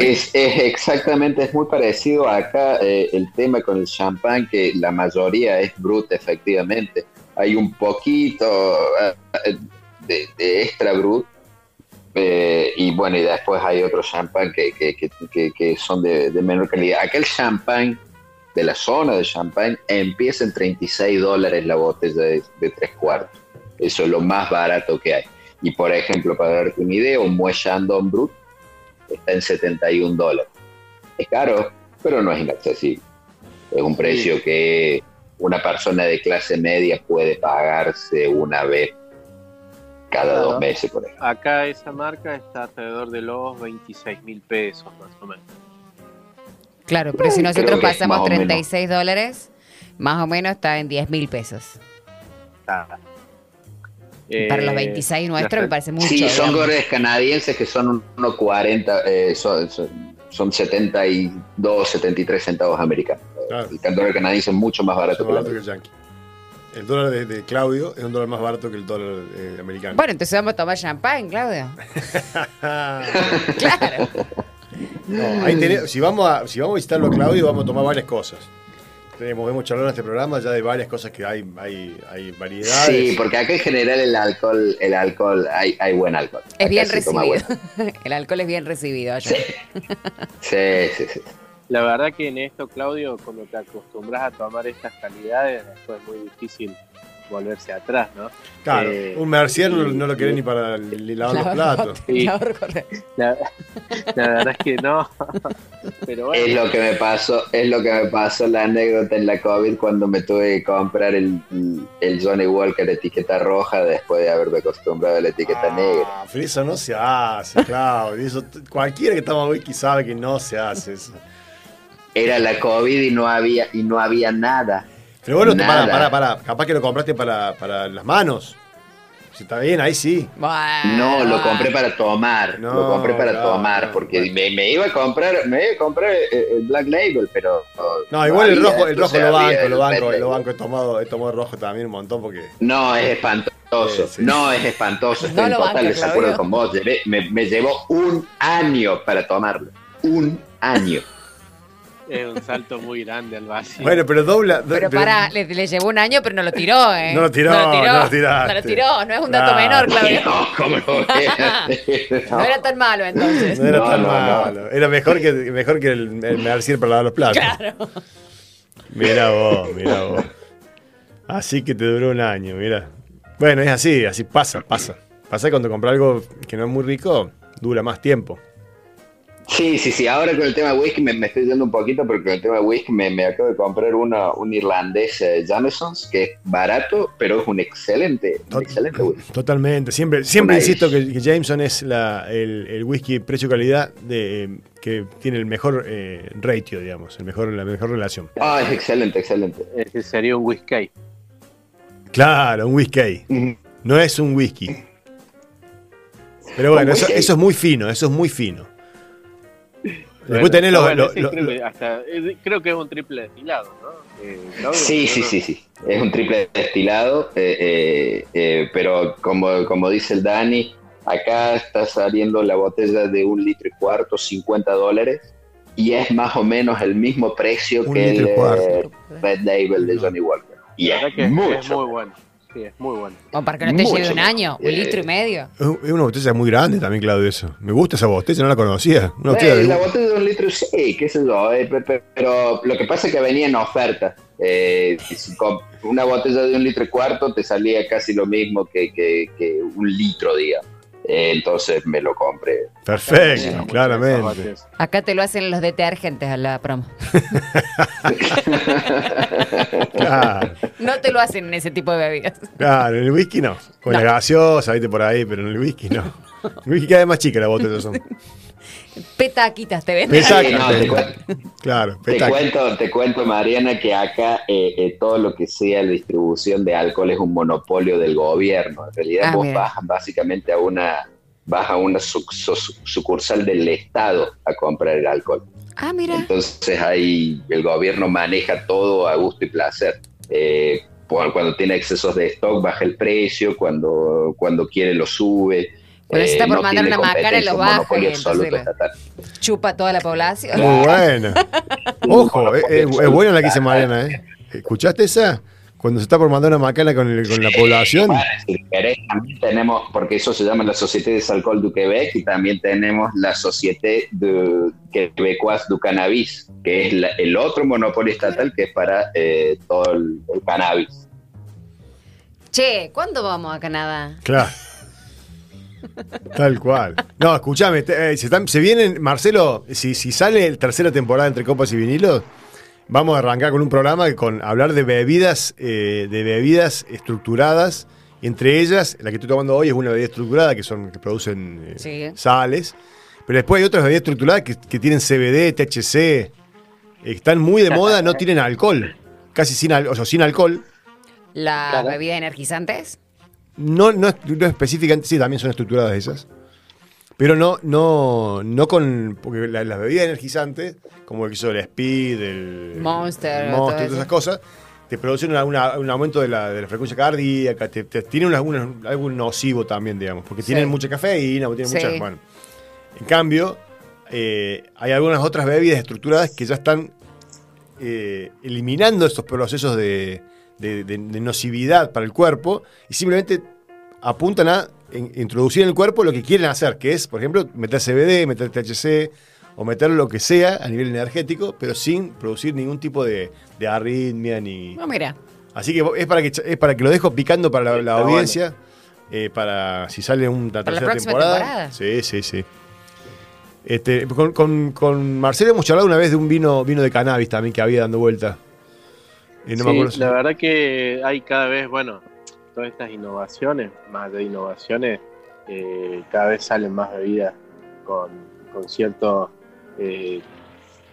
es, es exactamente, es muy parecido acá eh, el tema con el champán, que la mayoría es brut, efectivamente. Hay un poquito eh, de, de extra brut, eh, y bueno, y después hay otros champán que, que, que, que- son de, de menor calidad. Aquel champán de la zona de champán empieza en 36 dólares la botella de, de tres cuartos. Eso es lo más barato que hay. Y por ejemplo, para darte una idea, un Moet Chandon Brut está en 71 dólares. Es caro, pero no es inaccesible. Es un precio que una persona de clase media puede pagarse una vez cada Claro. dos meses, por ejemplo. Acá esa marca está alrededor de los 26 mil pesos más o menos. Claro, pero si nosotros pasamos más o menos. 36 dólares, más o menos está en 10 mil pesos. Está. Para los Eh, 26 nuestros la- me parece mucho. Sí, son gorres canadienses que son unos 40, eh, son, son, son 72, 73 centavos americanos. Claro. El dólar canadiense es mucho más barato que el yankee. El dólar de, de Claudio es un dólar más barato que el dólar eh, americano. Bueno, entonces vamos a tomar champán, Claudio. Claro. No, ahí tenés- si, vamos a, si vamos a visitarlo a Claudio, vamos a tomar varias cosas. Tenemos, hemos charlado en este programa ya de varias cosas que hay, hay, hay variedades. Sí, porque acá en general el alcohol, el alcohol, hay, hay buen alcohol. Es Acá bien recibido. bueno. El alcohol es bien recibido allá. Sí, sí, sí. La verdad que en esto, Claudio, cuando te acostumbras a tomar estas calidades, después es muy difícil volverse atrás, ¿no? Claro, Eh, un Mercier no, lo querés ni para li- lavar los platos. Sí. La, la verdad es que no. Pero bueno, Es lo que me pasó, es lo que me pasó la anécdota en la COVID cuando me tuve que comprar el, el Johnny Walker etiqueta roja después de haberme acostumbrado a la etiqueta negra. Ah, pero eso no se hace, Claudio. Eso, cualquiera que toma whisky sabe que no se hace eso. Era la COVID y no había, y no había nada. Pero bueno, para, Nada. para, para. Capaz que lo compraste para, para las manos. Si está bien, ahí sí. Bueno, No, lo compré para tomar, No, lo compré para claro, tomar, porque me, me iba a comprar, me iba a comprar eh, el Black Label, pero No, igual el rojo, el rojo lo banco, lo banco, lo Label. banco. He tomado, he tomado rojo también un montón porque. No, es espantoso, Sí, sí. no es espantoso, estoy No en lo total desacuerdo con vos, me llevó un año para tomarlo, un año. Es un salto muy grande al vacío. Bueno, pero dobla. do- Pero para, le, le llevó un año, pero no lo tiró, ¿eh? No lo tiró, no lo tiraste. No lo tiró, no es un dato menor, Claudio. No, ¿cómo? No era tan malo entonces. No era No, tan no, no. malo. Era mejor que, mejor que el, el Mercier para lavar los platos. Claro. Mira vos, mira vos. Así que te duró un año, mira. Bueno, es así, así pasa, pasa. Pasa que cuando compras algo que no es muy rico, dura más tiempo. Sí, sí, sí. Ahora con el tema de whisky me, me estoy yendo un poquito porque con el tema de whisky me, me acabo de comprar uno, un irlandés eh, Jameson's que es barato, pero es un excelente, un Tot- excelente whisky. Totalmente. Siempre, siempre insisto que, que Jameson es la, el, el whisky precio-calidad de, que tiene el mejor eh, ratio, digamos, el mejor, la mejor relación. Ah, es excelente, excelente. Ese sería un whisky. Claro, un whisky. No es un whisky. Pero bueno, eso es muy fino, eso es muy fino. Después Bueno, tenés los, hasta- eh, creo que es un triple destilado, ¿no? Eh, Sí, sí, sí, sí. Es un triple destilado, eh, eh, eh, pero como, como dice el Dani, acá está saliendo la botella de un litro y cuarto, 50 dólares, y es más o menos el mismo precio Un que el cuarto. Red Label de Johnny Walker. Y es, que es, mucho. es muy bueno. Sí, es muy bueno. O para que no te Mucho lleve un año, un Eh, litro y medio. Es una botella muy grande también, Claudio, eso. Me gusta esa botella, no la conocía. Una botella Eh, de- la botella de un litro, sí, qué sé yo, eh, pe- pe- pero lo que pasa es que venía en oferta. Eh, una botella de un litro y cuarto te salía casi lo mismo que, que- que un litro, digamos. Eh, entonces me lo compré. Perfecto, claramente. Acá te lo hacen los detergentes a la promo. Claro, No te lo hacen en ese tipo de bebidas. claro, en el whisky no. Con No. la gaseosa, viste por ahí, pero en el whisky no. El whisky cada vez más chica la botella son. Petaquitas te venden. Petaca. Sí, no, te, Claro, te petaca. cuento, te cuento, Mariana, que acá eh, eh, todo lo que sea la distribución de alcohol es un monopolio del gobierno. En realidad Ah, vos bien. vas básicamente a una, vas a una su- su- sucursal del Estado a comprar el alcohol. Ah, mira. Entonces ahí el gobierno maneja todo a gusto y placer. Eh, cuando tiene excesos de stock baja el precio, cuando, cuando quiere lo sube. Cuando se está por mandar una macana, competencia, lo baja monopolio y entonces la-. Chupa toda la población. Muy buena. Ojo, es, es- es buena la que dice Mariana, ¿eh? ¿Escuchaste esa? Cuando se está por mandar una macana con, el- con la población. Bueno, si querés, también tenemos, porque eso se llama la Société des Alcool du Québec, y también tenemos la Société de Québécoise du Cannabis, que es la- el otro monopolio estatal que es para eh, todo el, el cannabis. Che, ¿cuándo vamos a Canadá? Claro. Tal cual. No, escúchame, eh, se, están- se vienen, Marcelo, si, si sale la tercera temporada entre copas y vinilos, vamos a arrancar con un programa con hablar de bebidas, eh, de bebidas estructuradas. Entre ellas, la que estoy tomando hoy es una bebida estructurada que son que producen eh, Sí. sales. Pero después hay otras bebidas estructuradas que, que tienen CBD, THC, eh, están muy de moda, no tienen alcohol, casi sin, al- o sea, sin alcohol. ¿Las Claro. bebidas energizantes? No, no, es- no específicamente, sí, también son estructuradas esas. Pero no, no, no con. Porque la- las bebidas energizantes, como el que hizo el Speed, el Monster, el Monster, todas esas cosas, te producen una- una- un aumento de la, de la frecuencia cardíaca, te, te- tienen una- algo nocivo también, digamos, porque Sí. tienen mucha cafeína, tienen Sí. mucha. Bueno. En cambio, eh, hay algunas otras bebidas estructuradas que ya están eh, eliminando estos procesos de, de- de- de nocividad para el cuerpo y simplemente apuntan a in- introducir en el cuerpo lo que quieren hacer, que es, por ejemplo, meter CBD, meter THC o meter lo que sea a nivel energético, pero sin producir ningún tipo de, de arritmia ni... No, mira. Así que es para que, es para que lo dejo picando para la, la audiencia, eh, para si sale una la tercera próxima temporada. temporada. Sí, sí, sí. Este, con, con- con Marcelo hemos charlado una vez de un vino, vino de cannabis también que había dando vuelta. Y no me Sí, acuerdo si- la verdad que hay cada vez, bueno, todas estas innovaciones, más de innovaciones, eh, cada vez salen más bebidas con, con cierto eh,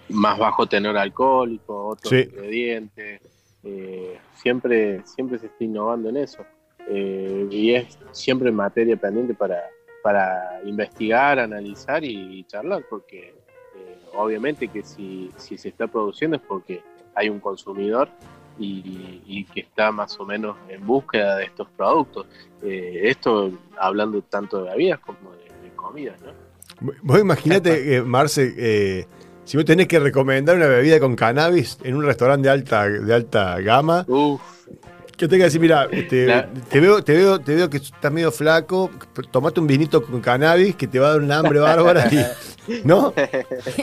más bajo tenor alcohólico, otros Sí. ingredientes. eh, siempre, siempre se está innovando en eso. Eh, y es siempre materia pendiente para, para investigar, analizar y, charlar, porque obviamente que si, si se está produciendo es porque hay un consumidor y, y que está más o menos en búsqueda de estos productos. Eh, esto hablando tanto de bebidas como de, de comidas, ¿no? Vos imaginate, eh, Marce, eh, si vos tenés que recomendar una bebida con cannabis en un restaurante de alta, de alta gama, Uf, que tenga que decir, mira, este, te, veo, te, veo, te veo que estás medio flaco, tomate un vinito con cannabis que te va a dar un hambre bárbara. y- ¿No?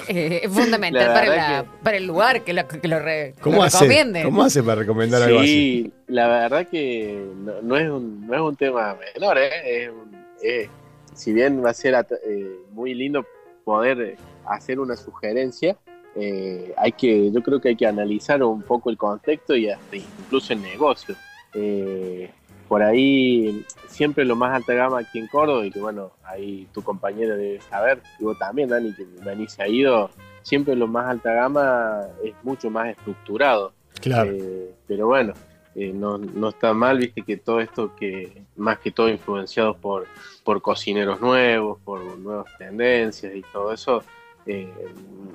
Eh, es fundamental La para, el lugar que lo, que lo, re- ¿Cómo lo hace? recomiende. ¿Cómo hace para recomendar algo así? sí, la verdad que no, no es un, no es un tema menor, ¿eh? Es un- es- si bien va a ser eh, muy lindo poder eh, hacer una sugerencia, eh, hay que, yo creo que hay que analizar un poco el contexto y hasta incluso el negocio. Eh, por ahí siempre lo más alta gama aquí en Córdoba y que bueno, ahí tu compañero debe saber, y vos también, Dani, que Dani se ha ido, siempre lo más alta gama es mucho más estructurado. Claro. Eh, pero bueno, eh, no, no está mal, viste que todo esto que, más que todo influenciados por, por cocineros nuevos, por nuevas tendencias y todo eso, eh,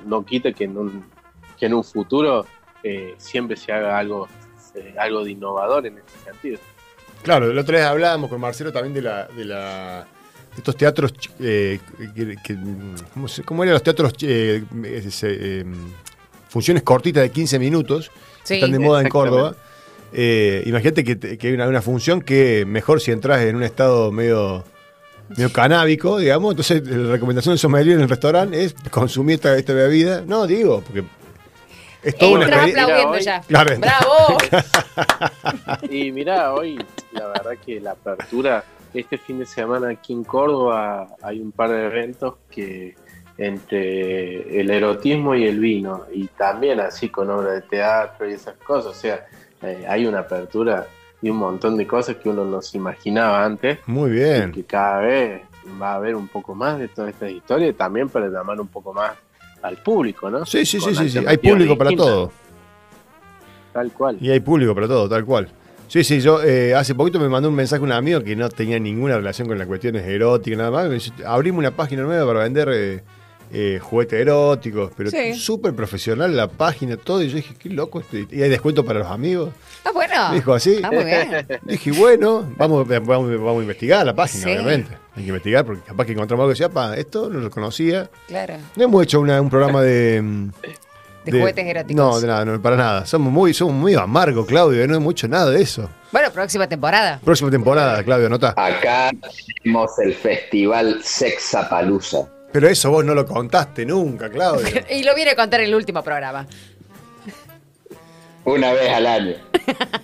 no quita que en un, que en un futuro eh, siempre se haga algo, eh, algo de innovador en ese sentido. Claro, la otra vez hablábamos con Marcelo también de la, de la de estos teatros eh, que, que- ¿cómo, se- cómo eran los teatros eh, ese, eh, funciones cortitas de 15 minutos Sí. están de moda en. Córdoba. Eh, imagínate que, que hay una, una función que mejor si entras en un estado medio medio canábico, digamos, entonces la recomendación del sommelier en el restaurante es consumir esta, esta bebida. No, digo, porque es toda una experiencia. aplaudiendo Mira, ya. Claro, ¡Bravo! Y mirá, hoy la verdad que la apertura, este fin de semana aquí en Córdoba hay un par de eventos que entre el erotismo y el vino, y también así con obra de teatro y esas cosas, o sea, eh, hay una apertura y un montón de cosas que uno no se imaginaba antes, Muy y bien. que cada vez va a haber un poco más de todas estas historias, también para llamar un poco más al público, ¿no? Sí, sí, sí, Con sí, sí. Hay público para distintas, todo. Tal cual. Y hay público para todo, tal cual. Sí, sí, yo eh, hace poquito me mandó un mensaje un amigo que no tenía ninguna relación con las cuestiones eróticas, nada más. Me dice, abrimos una página nueva para vender eh, eh, juguetes eróticos, pero Sí. súper profesional la página, todo. Y yo dije, qué loco esto. Y hay descuento para los amigos. Ah, bueno. Me dijo así. Ah, muy bien. Dije, bueno, vamos, vamos, vamos a investigar la página, Sí. obviamente. Hay que investigar porque capaz que encontramos algo que decía, pa, esto no lo conocía. Claro. No hemos hecho una- un programa de. mm, De, juguetes eróticos. No, de nada, no, para nada. Somos muy, somos muy amargos, Claudio, no hemos hecho nada de eso. Bueno, próxima temporada. Próxima temporada, Claudio, anota. Acá tenemos el festival Sexapalooza. Pero eso vos no lo contaste nunca, Claudio. Y lo viene a contar en el último programa. Una vez al año.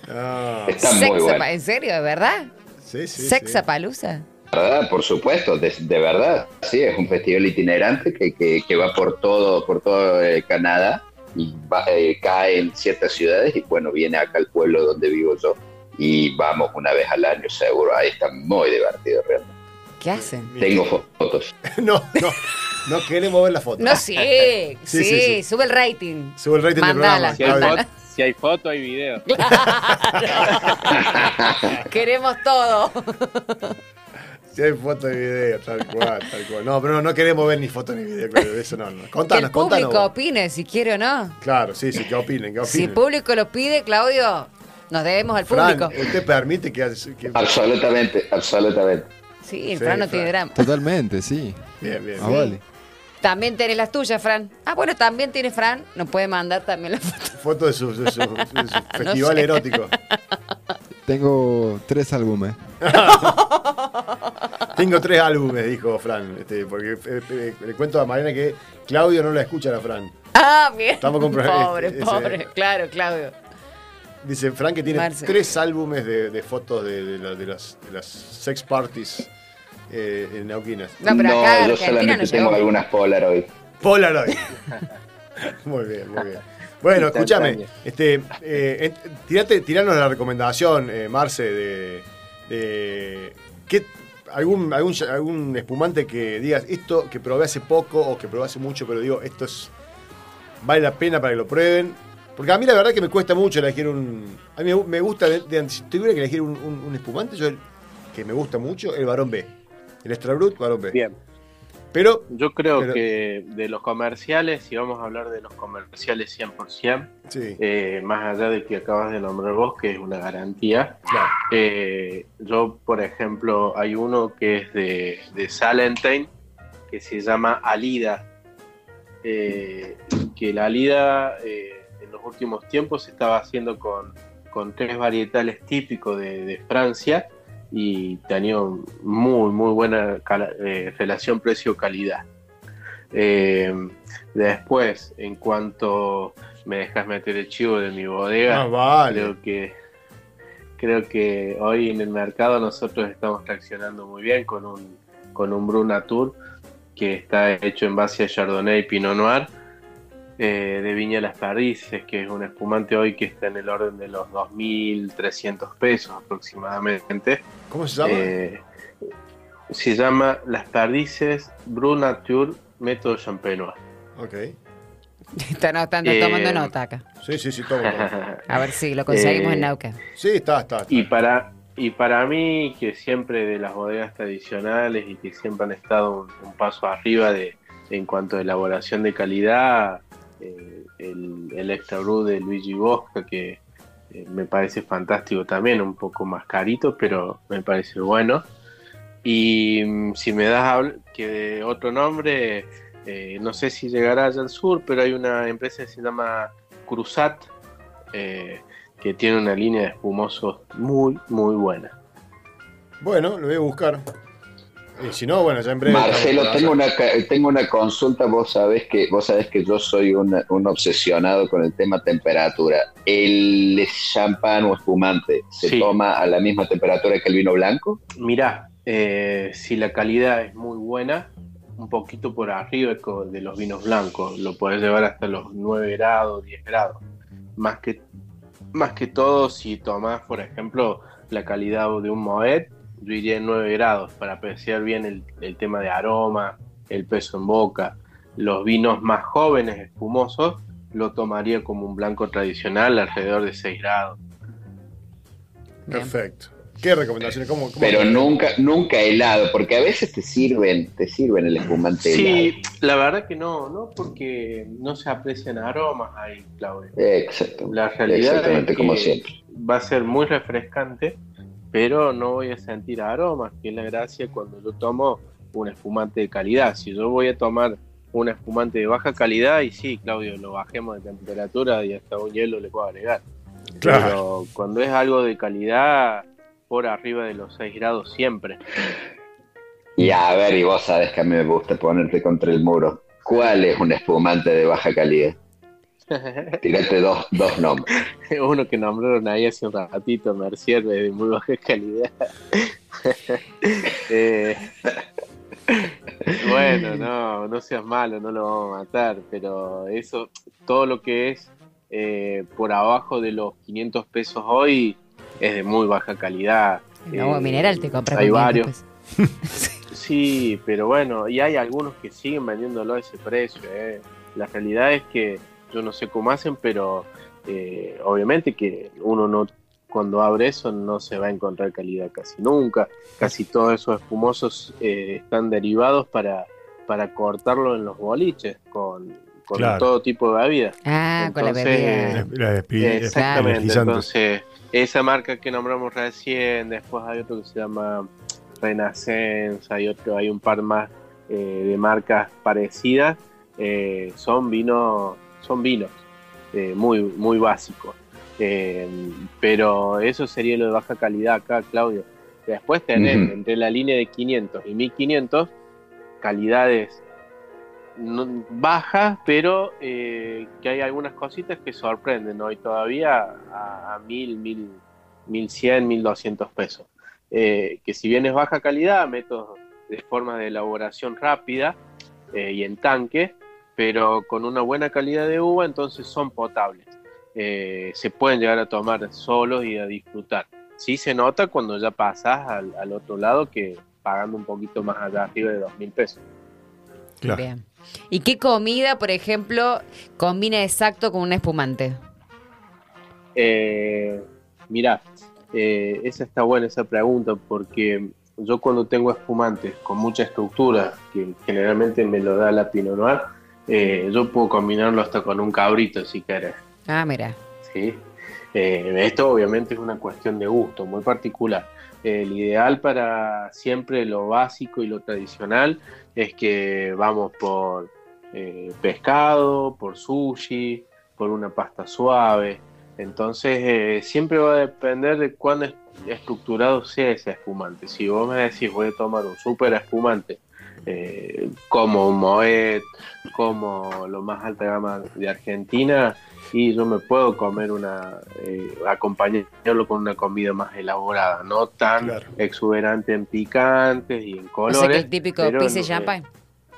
Ah, Está muy bueno. ¿En serio? ¿De verdad? sí, sí, sí. ¿Sexapalusa? ¿Verdad? Por supuesto, de, de verdad. Sí, es un festival itinerante que, que, que va por todo, por todo eh, Canadá y va- eh, cae en ciertas ciudades y bueno, viene acá al pueblo donde vivo yo y vamos una vez al año seguro. Ahí está muy divertido realmente. ¿Qué hacen? Tengo fotos. No, no, no queremos ver la foto. No, sí, sí, Sí, sí, sí. sube el rating. Sube el rating Mandala. del Si hay, programa. Claudio. foto, si hay foto, hay video. Queremos todo. Si hay foto y video, tal cual, tal cual. No, pero no, no queremos ver ni foto ni video, de eso no. no. Que Contanos, el público contanos. opine si quiere o no. Claro, sí, sí, que opinen, que Si el opinen. público lo pide, Claudio, nos debemos al Fran, público. ¿usted permite que, que- Absolutamente, absolutamente. Sí, el Sí, Fran no Fran. tiene drama. Totalmente, sí. Bien, bien. Ah, vale. También tenés las tuyas, Fran. Ah, bueno, también tiene Fran. Nos puede mandar también la foto. Foto de su, de su- de su festival sé. erótico. Tengo tres álbumes. Tengo tres álbumes, dijo Fran. Este, porque eh, eh, le cuento a Mariana que Claudio no la escucha a Fran. Ah, bien. Estamos con- Pobre, este, ese- pobre. Claro, Claudio. Dice Fran que tiene Marce. tres álbumes de, de fotos de, de la- de las, de las sex parties eh, en Neuquinas. No, pero no, acá yo solamente no tengo algunas Polaroid. Polaroid. muy bien, muy bien. Bueno, escúchame, este, eh, en- tirate, tiranos la recomendación, eh, Marce, de, de ¿qué, algún, algún, algún espumante que digas esto que probé hace poco o que probé hace mucho, pero digo, esto es vale la pena para que lo prueben. Porque a mí la verdad que me cuesta mucho elegir un... A mí me, gusta, de- de- si tuviera que elegir un, un- un espumante, yo que me gusta mucho, el Barón B. El Extra Brut, Barón B. Bien. Pero, Yo creo Pero- que de los comerciales, si vamos a hablar de los comerciales 100%, sí, eh, más allá de que acabas de nombrar vos, que es una garantía, claro. eh, yo, por ejemplo, hay uno que es de, de Salentine, que se llama Alida, eh, que la Alida en los últimos tiempos se estaba haciendo con, con tres varietales típicos de, de Francia y tenía muy, muy buena eh, relación precio-calidad. Eh, después, en cuanto me dejas meter el chivo de mi bodega, Ah, vale. creo que creo que hoy en el mercado nosotros estamos traccionando muy bien con un con un Brut Natur que está hecho en base a Chardonnay y Pinot Noir eh, de Viña Las Perdices, que es un espumante hoy que está en el orden de los 2.300 pesos aproximadamente. ¿Cómo se llama? Eh, se llama Las Perdices Brut Natur Método Champenois. ok. Está anotando, Eh, tomando nota acá. Sí, sí, sí, todo. A ver si lo conseguimos eh, en Nauca. Sí, está, está. está. Y para, y para mí, que siempre de las bodegas tradicionales y que siempre han estado un, un paso arriba de, en cuanto a elaboración de calidad, eh, el, Extra Brew de Luigi Bosca, que eh, me parece fantástico también, un poco más carito, pero me parece bueno. Y mm, si me das que otro nombre, eh, no sé si llegará allá al sur, pero hay una empresa que se llama Cruzat, que tiene una línea de espumosos muy, muy buena. Bueno, lo voy a buscar. Y si no, bueno, ya en breve. Marcelo, tengo una, tengo una consulta. Vos sabés que, vos sabés que yo soy un, un obsesionado con el tema temperatura. ¿El champán o espumante se Sí. toma a la misma temperatura que el vino blanco? Mirá, eh, si la calidad es muy buena, un poquito por arriba de los vinos blancos, lo podés llevar hasta los 9 grados, 10 grados. Más que, más que todo, si tomás, por ejemplo, la calidad de un Moet, yo iría en 9 grados para apreciar bien el, el tema de aroma, el peso en boca. Los vinos más jóvenes, espumosos, lo tomaría como un blanco tradicional alrededor de 6 grados. Perfecto. ¿Qué recomendaciones? ¿Cómo, cómo- Pero nunca, nunca helado, porque a veces te sirven, te sirven el espumante helado. Sí, la verdad que no, no porque no se aprecian aromas ahí, Claudio. Exacto. La realidad Exactamente es que como siempre. va a ser muy refrescante, pero no voy a sentir aromas, que es la gracia cuando yo tomo un espumante de calidad. Si yo voy a tomar un espumante de baja calidad, y sí, Claudio, lo bajemos de temperatura y hasta un hielo le puedo agregar. Claro. Pero cuando es algo de calidad, por arriba de los 6 grados siempre. Y a ver, y vos sabes que a mí me gusta ponerte contra el muro. ¿Cuál es un espumante de baja calidad? Tírate dos, dos nombres. Uno que nombraron ahí hace un ratito, Mercier, de muy baja calidad. Eh, bueno, no, no seas malo, no lo vamos a matar, pero eso, todo lo que es eh, por abajo de los 500 pesos hoy es de muy baja calidad. El agua Eh, mineral te compras Hay con 500 varios. Sí, pero bueno, y hay algunos que siguen vendiéndolo a ese precio. eh. La realidad es que yo no sé cómo hacen, pero eh, obviamente que uno no cuando abre eso no se va a encontrar calidad casi nunca. Casi todos esos espumosos eh, están derivados para, para cortarlo en los boliches con, con Claro. todo tipo de bebida. Ah, con la Entonces, bebida. La espi- Exactamente, entonces esa marca que nombramos recién, después hay otro que se llama Renaissance, hay otro, hay un par más eh, de marcas parecidas, eh, son vinos, son vinos eh, muy, muy básicos. Eh, pero eso sería lo de baja calidad acá, Claudio. Después tenés Ujú. entre la línea de 500 y 1500 calidades no- bajas, pero eh, que hay algunas cositas que sorprenden hoy todavía a, a 1000, 1000, 1100, 1200 pesos. Eh, que si bien es baja calidad, métodos de forma de elaboración rápida eh, y en tanque, pero con una buena calidad de uva, entonces son potables. Eh, se pueden llegar a tomar solos y a disfrutar. Sí se nota cuando ya pasas al, al otro lado que pagando un poquito más allá arriba de 2 mil pesos. Claro. Bien. ¿Y qué comida, por ejemplo, combina exacto con un espumante? Eh, mira, eh, esa está buena esa pregunta porque yo cuando tengo espumantes con mucha estructura, que generalmente me lo da la Pinot Noir, eh, yo puedo combinarlo hasta con un cabrito si querés. Ah, mira. ¿sí? Eh, esto obviamente es una cuestión de gusto muy particular. El ideal para siempre lo básico y lo tradicional es que vamos por eh, pescado, por sushi, por una pasta suave. Entonces eh, siempre va a depender de cuán es- estructurado sea ese espumante. Si vos me decís voy a tomar un super espumante eh, como un Moet, como lo más alta gama de Argentina, y yo me puedo comer una, eh, acompañarlo con una comida más elaborada, no tan Claro. exuberante en picantes y en O colores. sea que el típico pero pizza y no, champagne.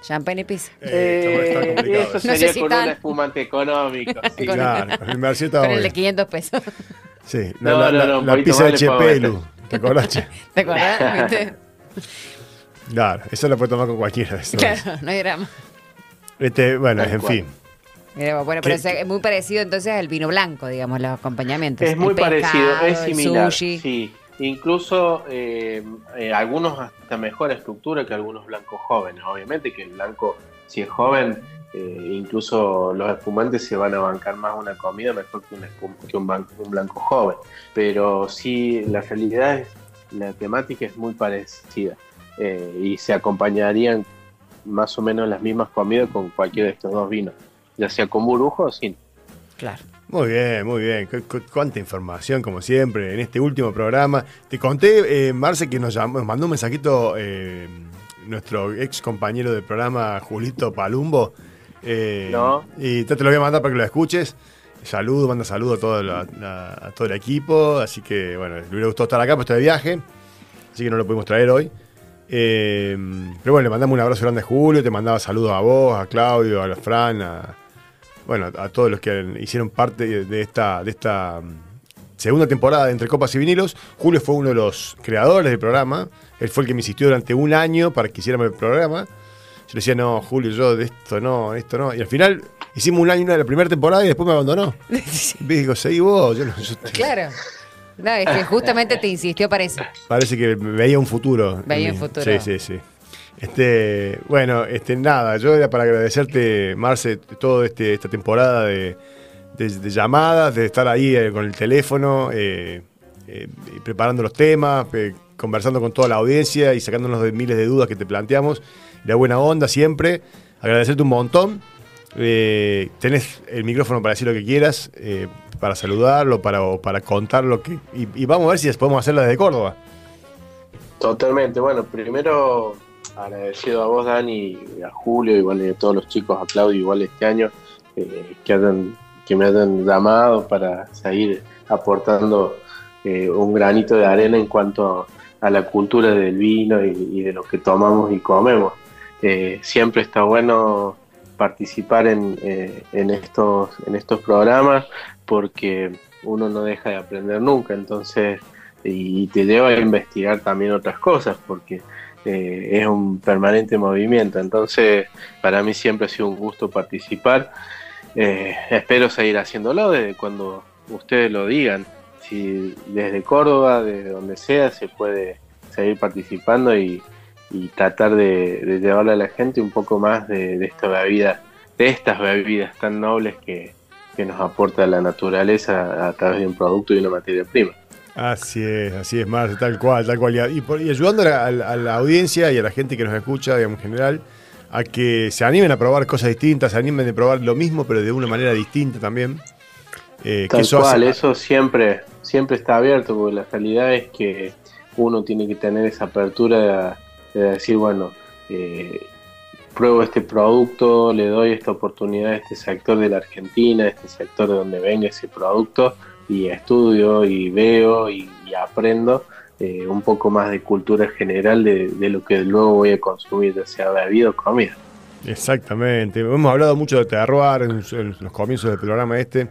Champagne y pizza. Eh, Eh, eso. No sé sería si con tan- un espumante económico. sí. Claro, el Mercier estaba Con el de bien. 500 pesos. Sí, No, la, no, la- no, la poquito pizza de Chepelu. ¿Te acordás? ¿Te acordás? Claro, eso lo puede tomar con cualquiera. de esos. Claro, no hay drama. Este, bueno, Tal en cual. fin. Mira, bueno, pero ¿Qué- es muy parecido entonces al vino blanco, digamos, los acompañamientos. Es muy El pescado, parecido, es el similar. sushi. Sí, incluso eh, eh, algunos hasta mejor estructura que algunos blancos jóvenes. Obviamente que el blanco, si es joven, eh, incluso los espumantes se van a bancar más una comida mejor que un, espum- que un, ban- un blanco joven. Pero sí, la realidad es, la temática es muy parecida eh, y se acompañarían más o menos las mismas comidas con cualquiera de estos dos vinos, ya sea con burbujo o sin. Claro. Muy bien, muy bien. Cu- cu- cuánta información, como siempre, en este último programa. Te conté, eh, Marce, que nos, llamó- nos mandó un mensajito eh, nuestro ex compañero del programa, Julito Palumbo. Eh, No. Y te, te lo voy a mandar para que lo escuches. Saludo, manda saludo a todo, la- la- a todo el equipo. Así que, bueno, le hubiera gustado estar acá, pero está de viaje. Así que no lo pudimos traer hoy. Eh, pero bueno, le mandamos un abrazo grande a Julio. Te mandaba saludos a vos, a Claudio, a Fran, a, bueno, a todos los que hicieron parte de esta, de esta mm, segunda temporada de Entre Copas y Vinilos. Julio fue uno de los creadores del programa. Él fue el que me insistió durante un año para que hiciéramos el programa. Yo le decía, no, Julio, yo de esto no, esto no. Y al final hicimos un año de la primera temporada y después me abandonó. Y digo, seguí vos. Yo no- yo- Claro. No, es que justamente te insistió para eso. Parece que veía un futuro. Veía un futuro. Sí, sí, sí. Este, bueno, este, nada, yo era para agradecerte, Marce, toda este, esta temporada de, de- de llamadas, de estar ahí eh, con el teléfono, eh, eh, preparando los temas, conversando con toda la audiencia y sacándonos de miles de dudas que te planteamos. La buena onda siempre. Agradecerte un montón. Tenés el micrófono para decir lo que quieras, para saludarlo, para, para contar lo que. Y, vamos a ver si podemos hacerla desde Córdoba. Totalmente. Bueno, primero agradecido a vos, Dani, a Julio, igual y a todos los chicos, a Claudio, igual este año, eh, que, hayan, que me hayan llamado para seguir aportando eh, un granito de arena en cuanto a la cultura del vino y, de lo que tomamos y comemos. Eh, siempre está bueno participar en, en, estos, en estos programas porque uno no deja de aprender nunca, entonces y te lleva a investigar también otras cosas porque eh, es un permanente movimiento. Entonces, para mí siempre ha sido un gusto participar. Eh, espero seguir haciéndolo desde cuando ustedes lo digan. Si desde Córdoba, desde donde sea, se puede seguir participando y, tratar de, llevarle a la gente un poco más de esta bebida, de estas bebidas tan nobles que, que nos aporta la naturaleza a través de un producto y una materia prima. Así es, así es, Marce, tal cual, tal cual. Y, por, y ayudando a la, a la, audiencia y a la gente que nos escucha, digamos, en general, a que se animen a probar cosas distintas, se animen a probar lo mismo, pero de una manera distinta también. Eh, tal que eso cual, hace... eso siempre, siempre está abierto, porque la realidad es que uno tiene que tener esa apertura de, de decir, bueno, eh, pruebo este producto, le doy esta oportunidad a este sector de la Argentina, a este sector de donde venga ese producto, y estudio y veo y, aprendo eh, un poco más de cultura general de, lo que luego voy a consumir, ya sea bebida o comida. Exactamente. Hemos hablado mucho de terroir en los comienzos del programa este,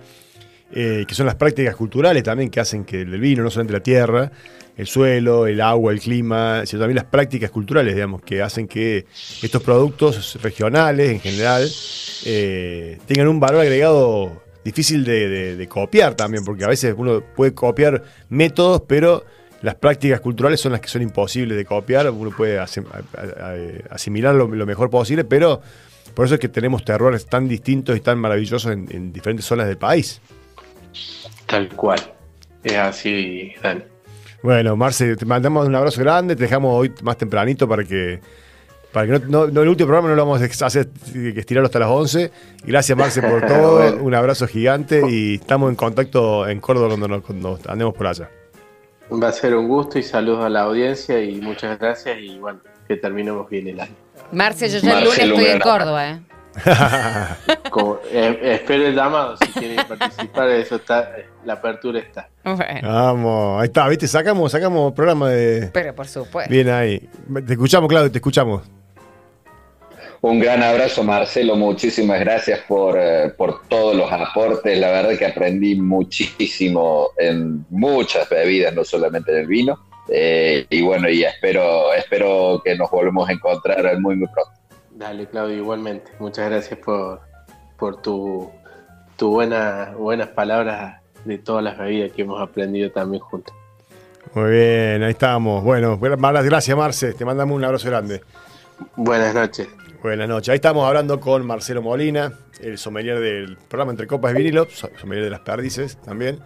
eh, que son las prácticas culturales también que hacen que el vino, no solamente la tierra, el suelo, el agua, el clima, sino también las prácticas culturales, digamos, que hacen que estos productos regionales en general eh, tengan un valor agregado difícil de, copiar también, porque a veces uno puede copiar métodos, pero las prácticas culturales son las que son imposibles de copiar, uno puede asim asimilar lo, mejor posible, pero por eso es que tenemos terrores tan distintos y tan maravillosos en diferentes zonas del país. Tal cual, es así, Dani. Bueno, Marce, te mandamos un abrazo grande, te dejamos hoy más tempranito para que para que no, no, no, el último programa no lo vamos a hacer que estirarlo hasta las 11. Gracias, Marce, por todo. bueno. Un abrazo gigante y estamos en contacto en Córdoba cuando, nos, cuando andemos por allá. Va a ser un gusto y saludos a la audiencia y muchas gracias y bueno, que terminemos bien el año. Marce, yo ya el lunes estoy en Córdoba, ¿eh? Como, eh, espero el llamado si quieren participar, eso está, la apertura está. Bueno. Vamos, ahí está, ¿viste? Sacamos, sacamos programa de. Pero por supuesto. Bien ahí. Te escuchamos, Claudio, te escuchamos. Un gran abrazo, Marcelo. Muchísimas gracias por, eh, por todos los aportes. La verdad que aprendí muchísimo en muchas bebidas, no solamente en el vino. Eh, y bueno, y espero, espero que nos volvamos a encontrar muy, muy pronto. Dale, Claudio, igualmente. Muchas gracias por, por tu, tu buena, buenas palabras de todas las bebidas que hemos aprendido también juntos. Muy bien, ahí estamos. Bueno, buenas gracias, Marce. Te mandamos un abrazo grande. Buenas noches. Buenas noches. Ahí estamos hablando con Marcelo Molina, el sommelier del programa Entre Copas y Vinilo, sommelier de las perdices también,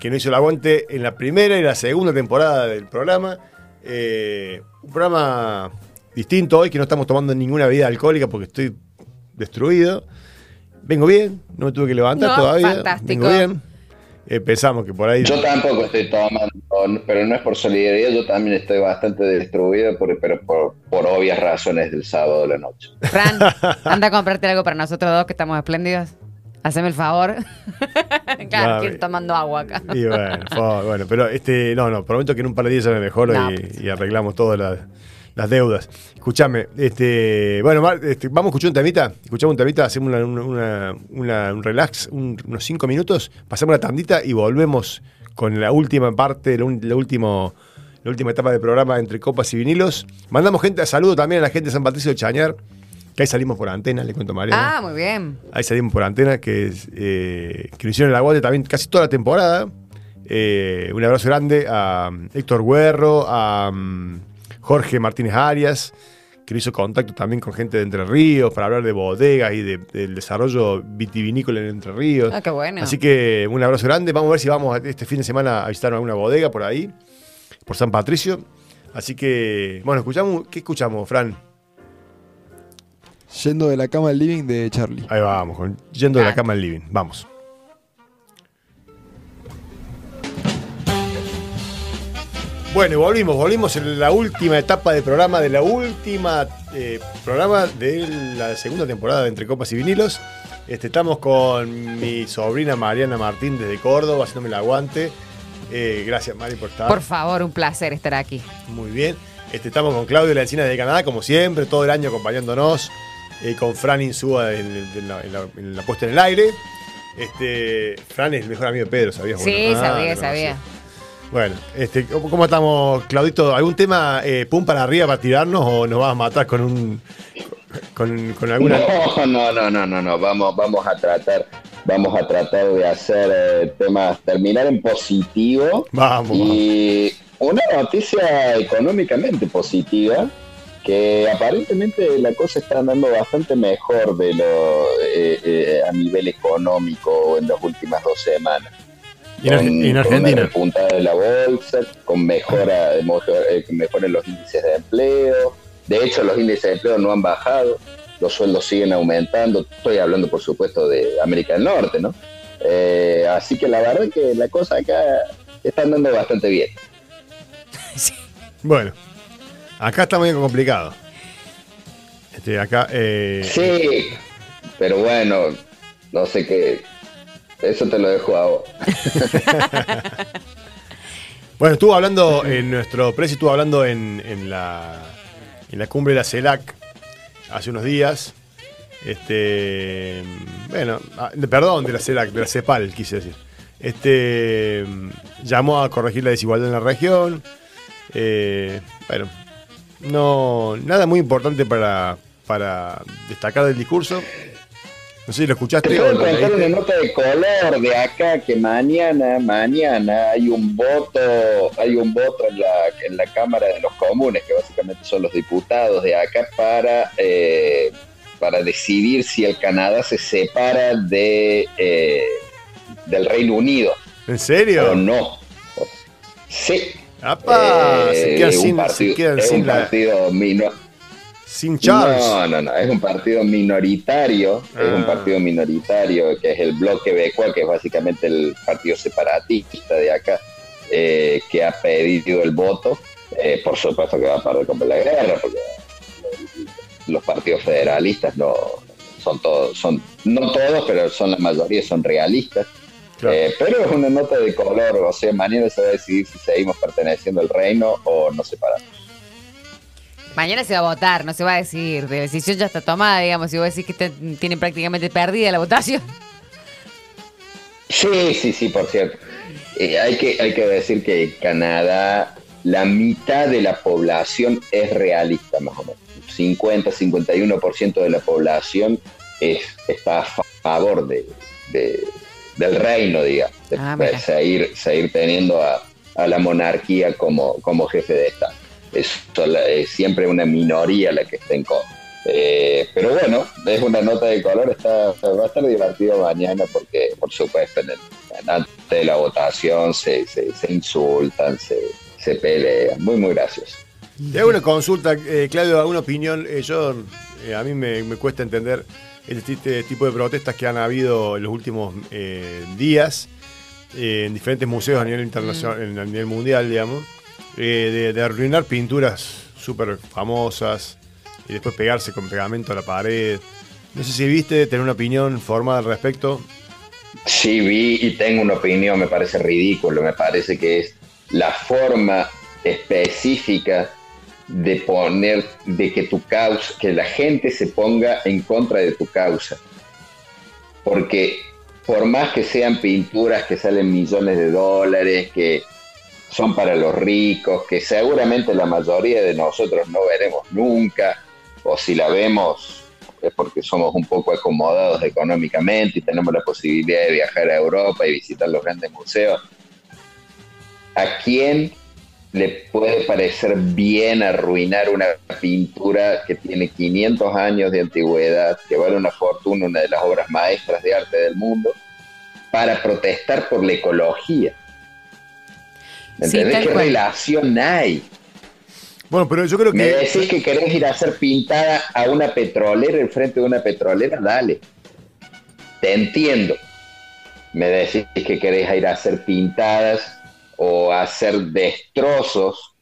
que no hizo el aguante en la primera y la segunda temporada del programa. Eh, un programa distinto hoy, que no estamos tomando ninguna bebida alcohólica porque estoy destruido. Vengo bien, no me tuve que levantar no, todavía. Fantástico. Vengo bien. Eh, pensamos que por ahí. Yo tampoco estoy tomando, pero no es por solidaridad, yo también estoy bastante destruido, por, pero por, por, obvias razones del sábado de la noche. Fran, anda a comprarte algo para nosotros dos que estamos espléndidos. Haceme el favor. claro, quiero ir tomando agua acá. Y bueno, favor, bueno, pero este, no, no, prometo que en un par de días ya me mejoro No, y, pues. y arreglamos todas las, las deudas. Escuchame, este, bueno, este, vamos a escuchar un temita, escuchamos un temita, hacemos una- una- un relax, un- unos cinco minutos, pasamos la tandita y volvemos con la última parte, la, último, la última etapa del programa entre copas y vinilos. Mandamos gente, saludo también a la gente de San Patricio de Chañar, que ahí salimos por antena, le cuento a Mariana. Ah, muy bien. Ahí salimos por antena, que, es, eh, que nos hicieron el aguante también casi toda la temporada. Eh, un abrazo grande a um, Héctor Guerro, a um, Jorge Martínez Arias, que hizo contacto también con gente de Entre Ríos para hablar de bodegas y de- del desarrollo vitivinícola en Entre Ríos. Ah, qué bueno. Así que un abrazo grande. Vamos a ver si vamos este fin de semana a visitar alguna bodega por ahí, por San Patricio. Así que, bueno, escuchamos, ¿qué escuchamos, Fran? Yendo de la cama al living de Charlie. Ahí vamos, con- yendo de la Ah. cama al living. Vamos. Bueno, y volvimos, volvimos en la última etapa del programa, de la última eh, programa de la segunda temporada de Entre Copas y Vinilos. Este, estamos con mi sobrina Mariana Martín desde Córdoba, haciéndome el aguante. Eh, gracias, Mari, por estar. Por favor, un placer estar aquí. Muy bien. Este, estamos con Claudio de la Encina de Canadá, como siempre, todo el año acompañándonos. eh, con Fran Insúa en, la, en la- en la puesta en el aire. Este, Fran es el mejor amigo de Pedro, ¿sabías? Sí, Bueno, ah, sabía, sabía. Bueno, este, ¿cómo, estamos, Claudito? ¿Algún tema eh, pum para arriba para tirarnos o nos vas a matar con un. con, con alguna. No, no, no, no, no, no. Vamos, vamos a tratar, vamos a tratar de hacer eh, temas, terminar en positivo Vamos, y una noticia económicamente positiva que aparentemente la cosa está andando bastante mejor de lo eh, eh, a nivel económico en las últimas dos semanas. Y en, Con- en con Argentina. Una repuntada de la bolsa, con mejora, mejor- eh, que mejoren los índices de empleo. De hecho, los índices de empleo no han bajado, los sueldos siguen aumentando. Estoy hablando, por supuesto, de América del Norte, ¿no? Eh, así que la verdad que la cosa acá está andando bastante bien. Bueno, acá está muy complicado. Este, acá. eh, Sí, pero bueno, no sé qué. Eso te lo dejo a vos. Bueno, estuvo hablando en nuestro precio, estuvo hablando en, en la, en la cumbre de la CELAC hace unos días. Este, bueno, ah, perdón, de la CELAC, de la CEPAL, quise decir. Este, llamó a corregir la desigualdad en la región. Eh, bueno, no, nada muy importante para, para destacar del discurso. No sé si lo escuchaste Te o puedo lo contar leíste. una nota de color de acá que mañana, mañana hay un voto, hay un voto en la, en la Cámara de los Comunes, que básicamente son los diputados de acá, para, eh, para decidir si el Canadá se separa de eh, del Reino Unido ¿En o serio? no. Sí. ¡Apa! se Eh, quedan un sin, partido, se quedan es sin, un la- partido mino- sin Charles. No, no, no, es un partido minoritario, es un Ah. partido minoritario que es el bloque Becua, que es básicamente el partido separatista de acá, eh, que ha pedido el voto. Eh, por supuesto que va a perder contra la guerra, porque los partidos federalistas no son todos, son no todos, pero son la mayoría, son realistas. Claro. Eh, pero es una nota de color, o sea, mañana se va a decidir si seguimos perteneciendo al reino o nos separamos. Mañana se va a votar, no se va a decidir. La decisión ya está tomada, digamos. Si vos decís que te- tienen prácticamente perdida la votación. Sí, sí, sí, por cierto. Eh, hay, que, hay que decir que Canadá, la mitad de la población es realista, más o menos. 50, 51% de la población es, está a fa- favor de, de- del reino, digamos, de, Ah, seguir, seguir teniendo a, a la monarquía como, como jefe de Estado. Es, sola- es siempre una minoría la que está en contra. Eh, pero bueno, es una nota de color, está, va a estar divertido mañana porque, por supuesto, en el, antes de la votación se, se, se insultan, se, se pelean. Muy, muy gracioso. Te hago una consulta, eh, Claudio, alguna opinión. Eh, yo, eh, a mí me, me cuesta entender este, tipo de protestas que han habido en los últimos eh, días eh, en diferentes museos a nivel internacional, a nivel mundial, digamos, eh, de, de arruinar pinturas súper famosas y después pegarse con pegamento a la pared. No sé si viste, tener una opinión formada al respecto. Sí, vi y tengo una opinión, me parece ridículo, me parece que es la forma específica de poner, de que tu causa, que la gente se ponga en contra de tu causa. Porque por más que sean pinturas que salen millones de dólares, que son para los ricos, que seguramente la mayoría de nosotros no veremos nunca, o si la vemos es porque somos un poco acomodados económicamente y tenemos la posibilidad de viajar a Europa y visitar los grandes museos. ¿A quién le puede parecer bien arruinar una pintura que tiene 500 años de antigüedad, que vale una fortuna, una de las obras maestras de arte del mundo, para protestar por la ecología? ¿Entendés qué relación hay? Bueno, pero yo creo que. Me decís que querés ir a hacer pintada a una petrolera, enfrente de una petrolera, dale. Te entiendo. Me decís que querés ir a hacer pintadas o hacer destrozos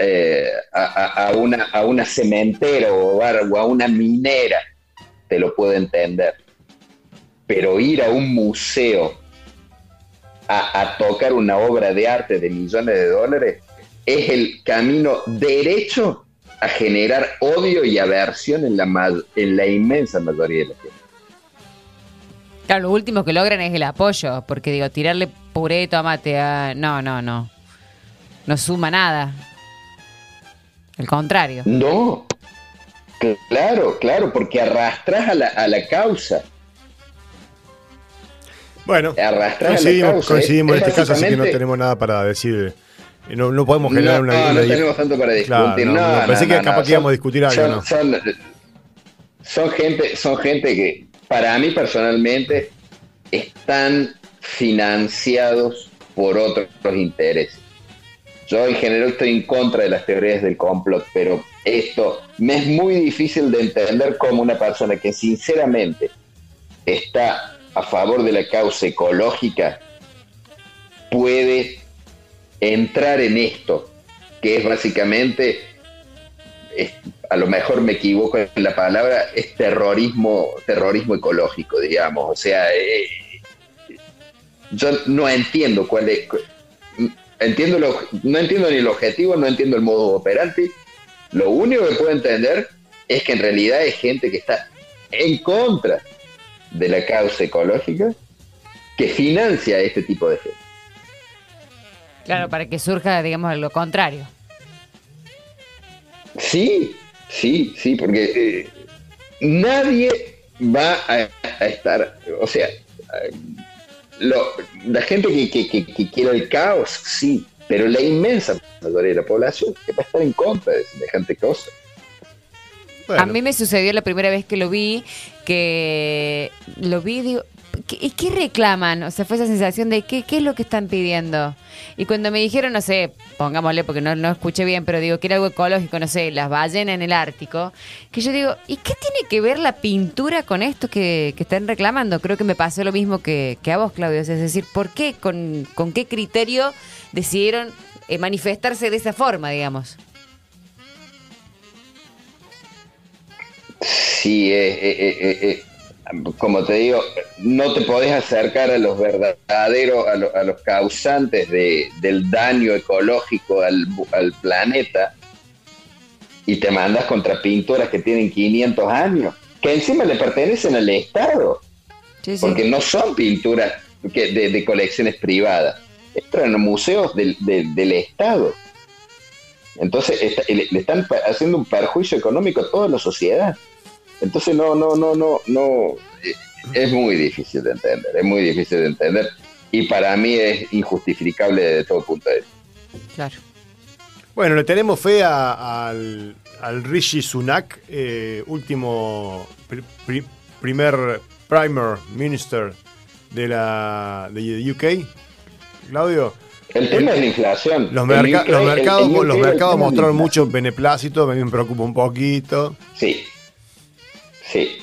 eh, a, una, a una cementera o a una minera, te lo puedo entender. Pero ir a un museo a, tocar una obra de arte de millones de dólares es el camino derecho a generar odio y aversión en la, en la inmensa mayoría de la gente. Claro, lo último que logran es el apoyo, porque digo, tirarle puré, tomate a... No, no, no. No suma nada. El contrario. No. Claro, claro, porque arrastras a la, a la causa. Bueno, coincidimos, coincidimos en este caso, así que no tenemos nada para decir. No, no podemos generar una. No, no tenemos tanto para discutir. no, pensé que capaz que íbamos a discutir algo. Son, son, gente, son gente que, para mí personalmente, están financiados por otros intereses. Yo en general estoy en contra de las teorías del complot, pero esto me es muy difícil de entender como una persona que sinceramente está a favor de la causa ecológica puede entrar en esto, que es básicamente, a lo mejor me equivoco en la palabra, es terrorismo, terrorismo ecológico, digamos. O sea, eh, yo no entiendo cuál es. Entiendo no entiendo ni el objetivo, no entiendo el modo operante. Lo único que puedo entender es que en realidad hay gente que está en contra de la causa ecológica que financia este tipo de gente. Claro, para que surja, digamos, lo contrario. Sí, sí, sí, porque eh, nadie va a, estar, o sea, la gente que, que, quiere el caos, sí, pero la inmensa mayoría de la población que va a estar en contra de semejante cosa. A mí me sucedió la primera vez que lo vi, que lo vi, digo, ¿y qué reclaman? O sea, fue esa sensación de ¿qué, qué es lo que están pidiendo. Y cuando me dijeron, no sé, pongámosle porque no, no escuché bien, pero digo que era algo ecológico, no sé, las ballenas en el Ártico, que yo digo, ¿y qué tiene que ver la pintura con esto que, están reclamando? Creo que me pasó lo mismo que, a vos, Claudio. es decir, ¿por qué? ¿Con, con qué criterio decidieron eh, manifestarse de esa forma, digamos? Sí, eh, eh, eh, como te digo, no te podés acercar a los verdaderos, a, los causantes del daño ecológico al, planeta y te mandas contra pinturas que tienen 500 años, que encima le pertenecen al Estado, porque no son pinturas de, colecciones privadas, entran en museos del, Estado. Entonces le están haciendo un perjuicio económico a toda la sociedad. Entonces no, no, no, no, no, es muy difícil de entender, es muy difícil de entender y para mí es injustificable desde todo punto de vista. Claro. Bueno, le tenemos fe al, al Rishi Sunak, eh, último primer primer minister de la de UK. Claudio. El tema es la inflación. Los, los mercados, los mercados mostraron mucho beneplácito, a me preocupa un poquito. Sí, Sí,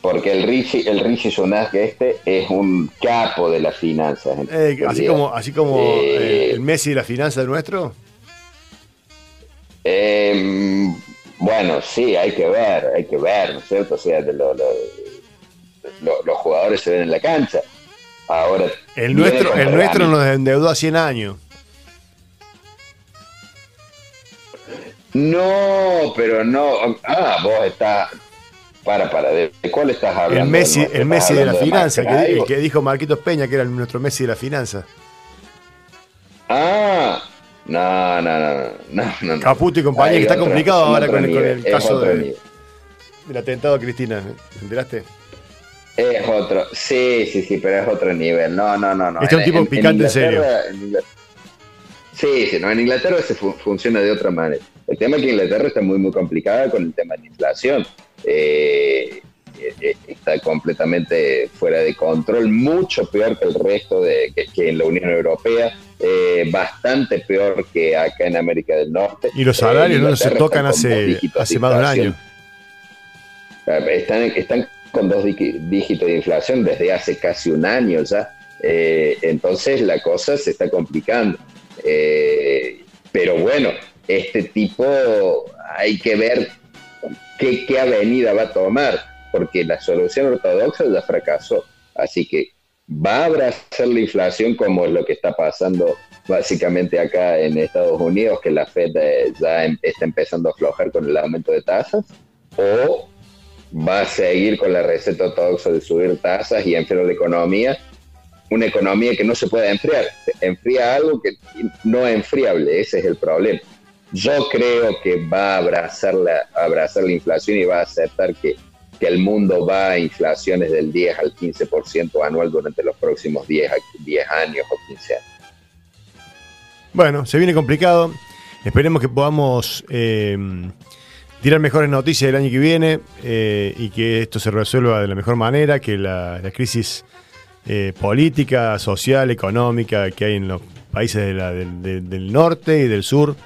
porque el Rishi, el Rishi Sunak este es un capo de las finanzas. Eh, así como, así como eh, el Messi de la finanza nuestro. Em, bueno, sí, hay que ver, hay que ver, ¿no es cierto? O sea, los jugadores se ven en la cancha. Ahora. El nuestro, el nuestro nos endeudó a 100 años. No, pero no. Ah, vos estás Para, para, ¿de cuál estás hablando? El Messi, el Messi de la ¿Estás hablando finanza, que, el que dijo Marquitos Peña, que era nuestro Messi de la finanza. Ah, no, no, no, no, no, no. Caputo y compañía, que está complicado ahora con el- con caso de-. Del atentado a Cristina, ¿te enteraste? Es otro, sí, sí, sí, pero es otro nivel. No, no, no, no. Este es un tipo picante en serio. En Sí, sí, no, en Inglaterra se fu- funciona de otra manera. El tema es que Inglaterra está muy, muy complicada con el tema de la inflación. Eh, eh, está completamente fuera de control, mucho peor que el resto de que, que en la Unión Europea, eh, bastante peor que acá en América del Norte. Y los Eh, salarios no se tocan hace, hace más de un año. Están, están con dos dígitos de inflación desde hace casi un año ya. Eh, entonces la cosa se está complicando. Pero bueno, este tipo hay que ver qué, avenida va a tomar, porque la solución ortodoxa ya fracasó. Así que va a abrazar la inflación como es lo que está pasando básicamente acá en Estados Unidos, que la Fed eh, ya em- está empezando a aflojar con el aumento de tasas, o va a seguir con la receta ortodoxa de subir tasas y enfriar la economía, una economía que no se puede enfriar, enfría algo que no es enfriable, ese es el problema. Yo creo que va a abrazar la, abrazar la inflación y va a aceptar que, que el mundo va a inflaciones del 10 al 15% anual durante los próximos 10, a- 10 años o 15 años. Bueno, se viene complicado. Esperemos que podamos eh, tirar mejores noticias el año que viene eh, y que esto se resuelva de la mejor manera, que la, la crisis eh, política, social, económica que hay en los países de del, norte y del sur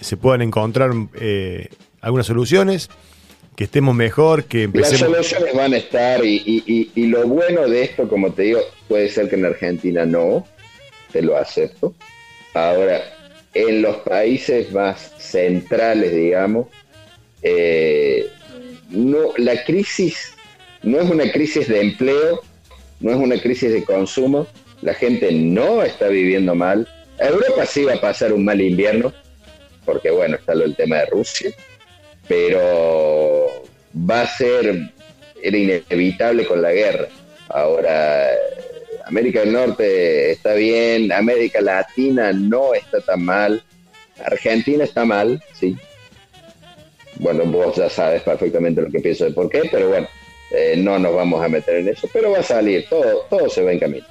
se puedan encontrar eh, algunas soluciones, que estemos mejor, que Las empecemos... soluciones van a estar y, y- y- y lo bueno de esto, como te digo, puede ser que en Argentina no, te lo acepto. Ahora, en los países más centrales, digamos, eh, no, la crisis no es una crisis de empleo, no es una crisis de consumo, la gente no está viviendo mal. Europa sí va a pasar un mal invierno, porque bueno, está lo, el tema de Rusia, pero va a ser, era inevitable con la guerra. Ahora, América del Norte está bien, América Latina no está tan mal, Argentina está mal, sí. Bueno, vos ya sabes perfectamente lo que pienso de por qué, pero bueno, eh, no nos vamos a meter en eso, pero va a salir, todo, todo se va en camino.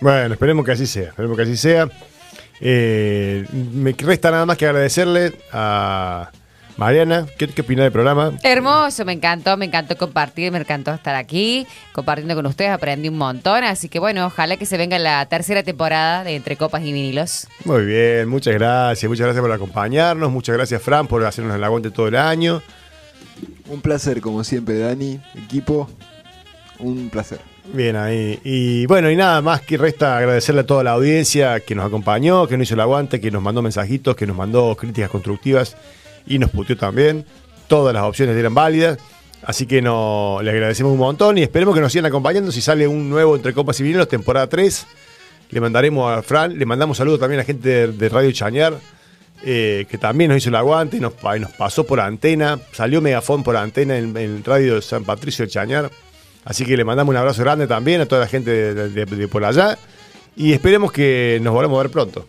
Bueno, esperemos que así sea, esperemos que así sea. Eh, me resta nada más que agradecerle a Mariana. ¿Qué, qué opina del programa? Hermoso, me encantó, me encantó compartir, me encantó estar aquí, compartiendo con ustedes, aprendí un montón, así que bueno, ojalá que se venga la tercera temporada de Entre Copas y Vinilos. Muy bien, muchas gracias. Muchas gracias por acompañarnos. Muchas gracias, Fran, por hacernos el aguante todo el año. Un placer, como siempre, Dani, equipo. Un placer. Bien ahí. Y bueno, y nada más que resta agradecerle a toda la audiencia que nos acompañó, que nos hizo el aguante, que nos mandó mensajitos, que nos mandó críticas constructivas y nos puteó también. Todas las opciones eran válidas. Así que no, le agradecemos un montón y esperemos que nos sigan acompañando. Si sale un nuevo Entre Copas y Vinilos, temporada 3, le mandaremos a Fran, le mandamos saludos también a la gente de, Radio Chañar, eh, que también nos hizo el aguante y nos, pasó por antena. Salió Megafón por antena en, en Radio San Patricio de Chañar. Así que le mandamos un abrazo grande también a toda la gente de, de- de- de por allá. Y esperemos que nos volvamos a ver pronto.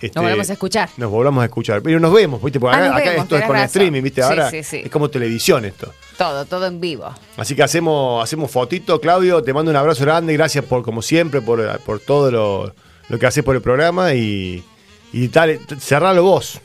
Este, Nos volvemos a escuchar. Nos volvamos a escuchar. Pero nos vemos, ¿viste? Porque Ah, acá, esto es con razón. streaming, ¿viste? Ahora sí, sí. es como televisión esto. Todo, todo en vivo. Así que hacemos, hacemos fotito, Claudio. Te mando un abrazo grande. Gracias por, como siempre, por, por todo lo, lo que haces por el programa. Y, y dale, t- cerralo vos.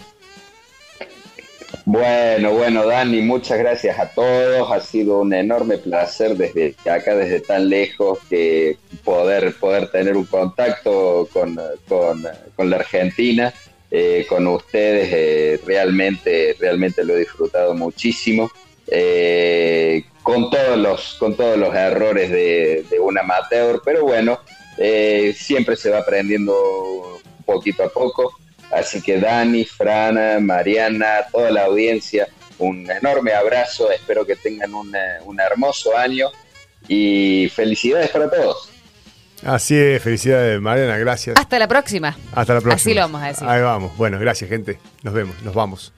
Bueno, bueno, Dani, muchas gracias a todos. Ha sido un enorme placer desde acá, desde tan lejos, que poder, poder tener un contacto con, con, la Argentina, eh, con ustedes. eh, realmente, realmente lo he disfrutado muchísimo. eh, con todos los, con todos los errores de, de un amateur, pero bueno, eh, siempre se va aprendiendo poquito a poco. Así que Dani, Frana, Mariana, toda la audiencia, un enorme abrazo, espero que tengan un, eh, un hermoso año y felicidades para todos. Así es, felicidades, Mariana. Gracias. Hasta la próxima. Hasta la próxima. Así lo vamos a decir. Ahí vamos. Bueno, gracias, gente. Nos vemos, nos vamos.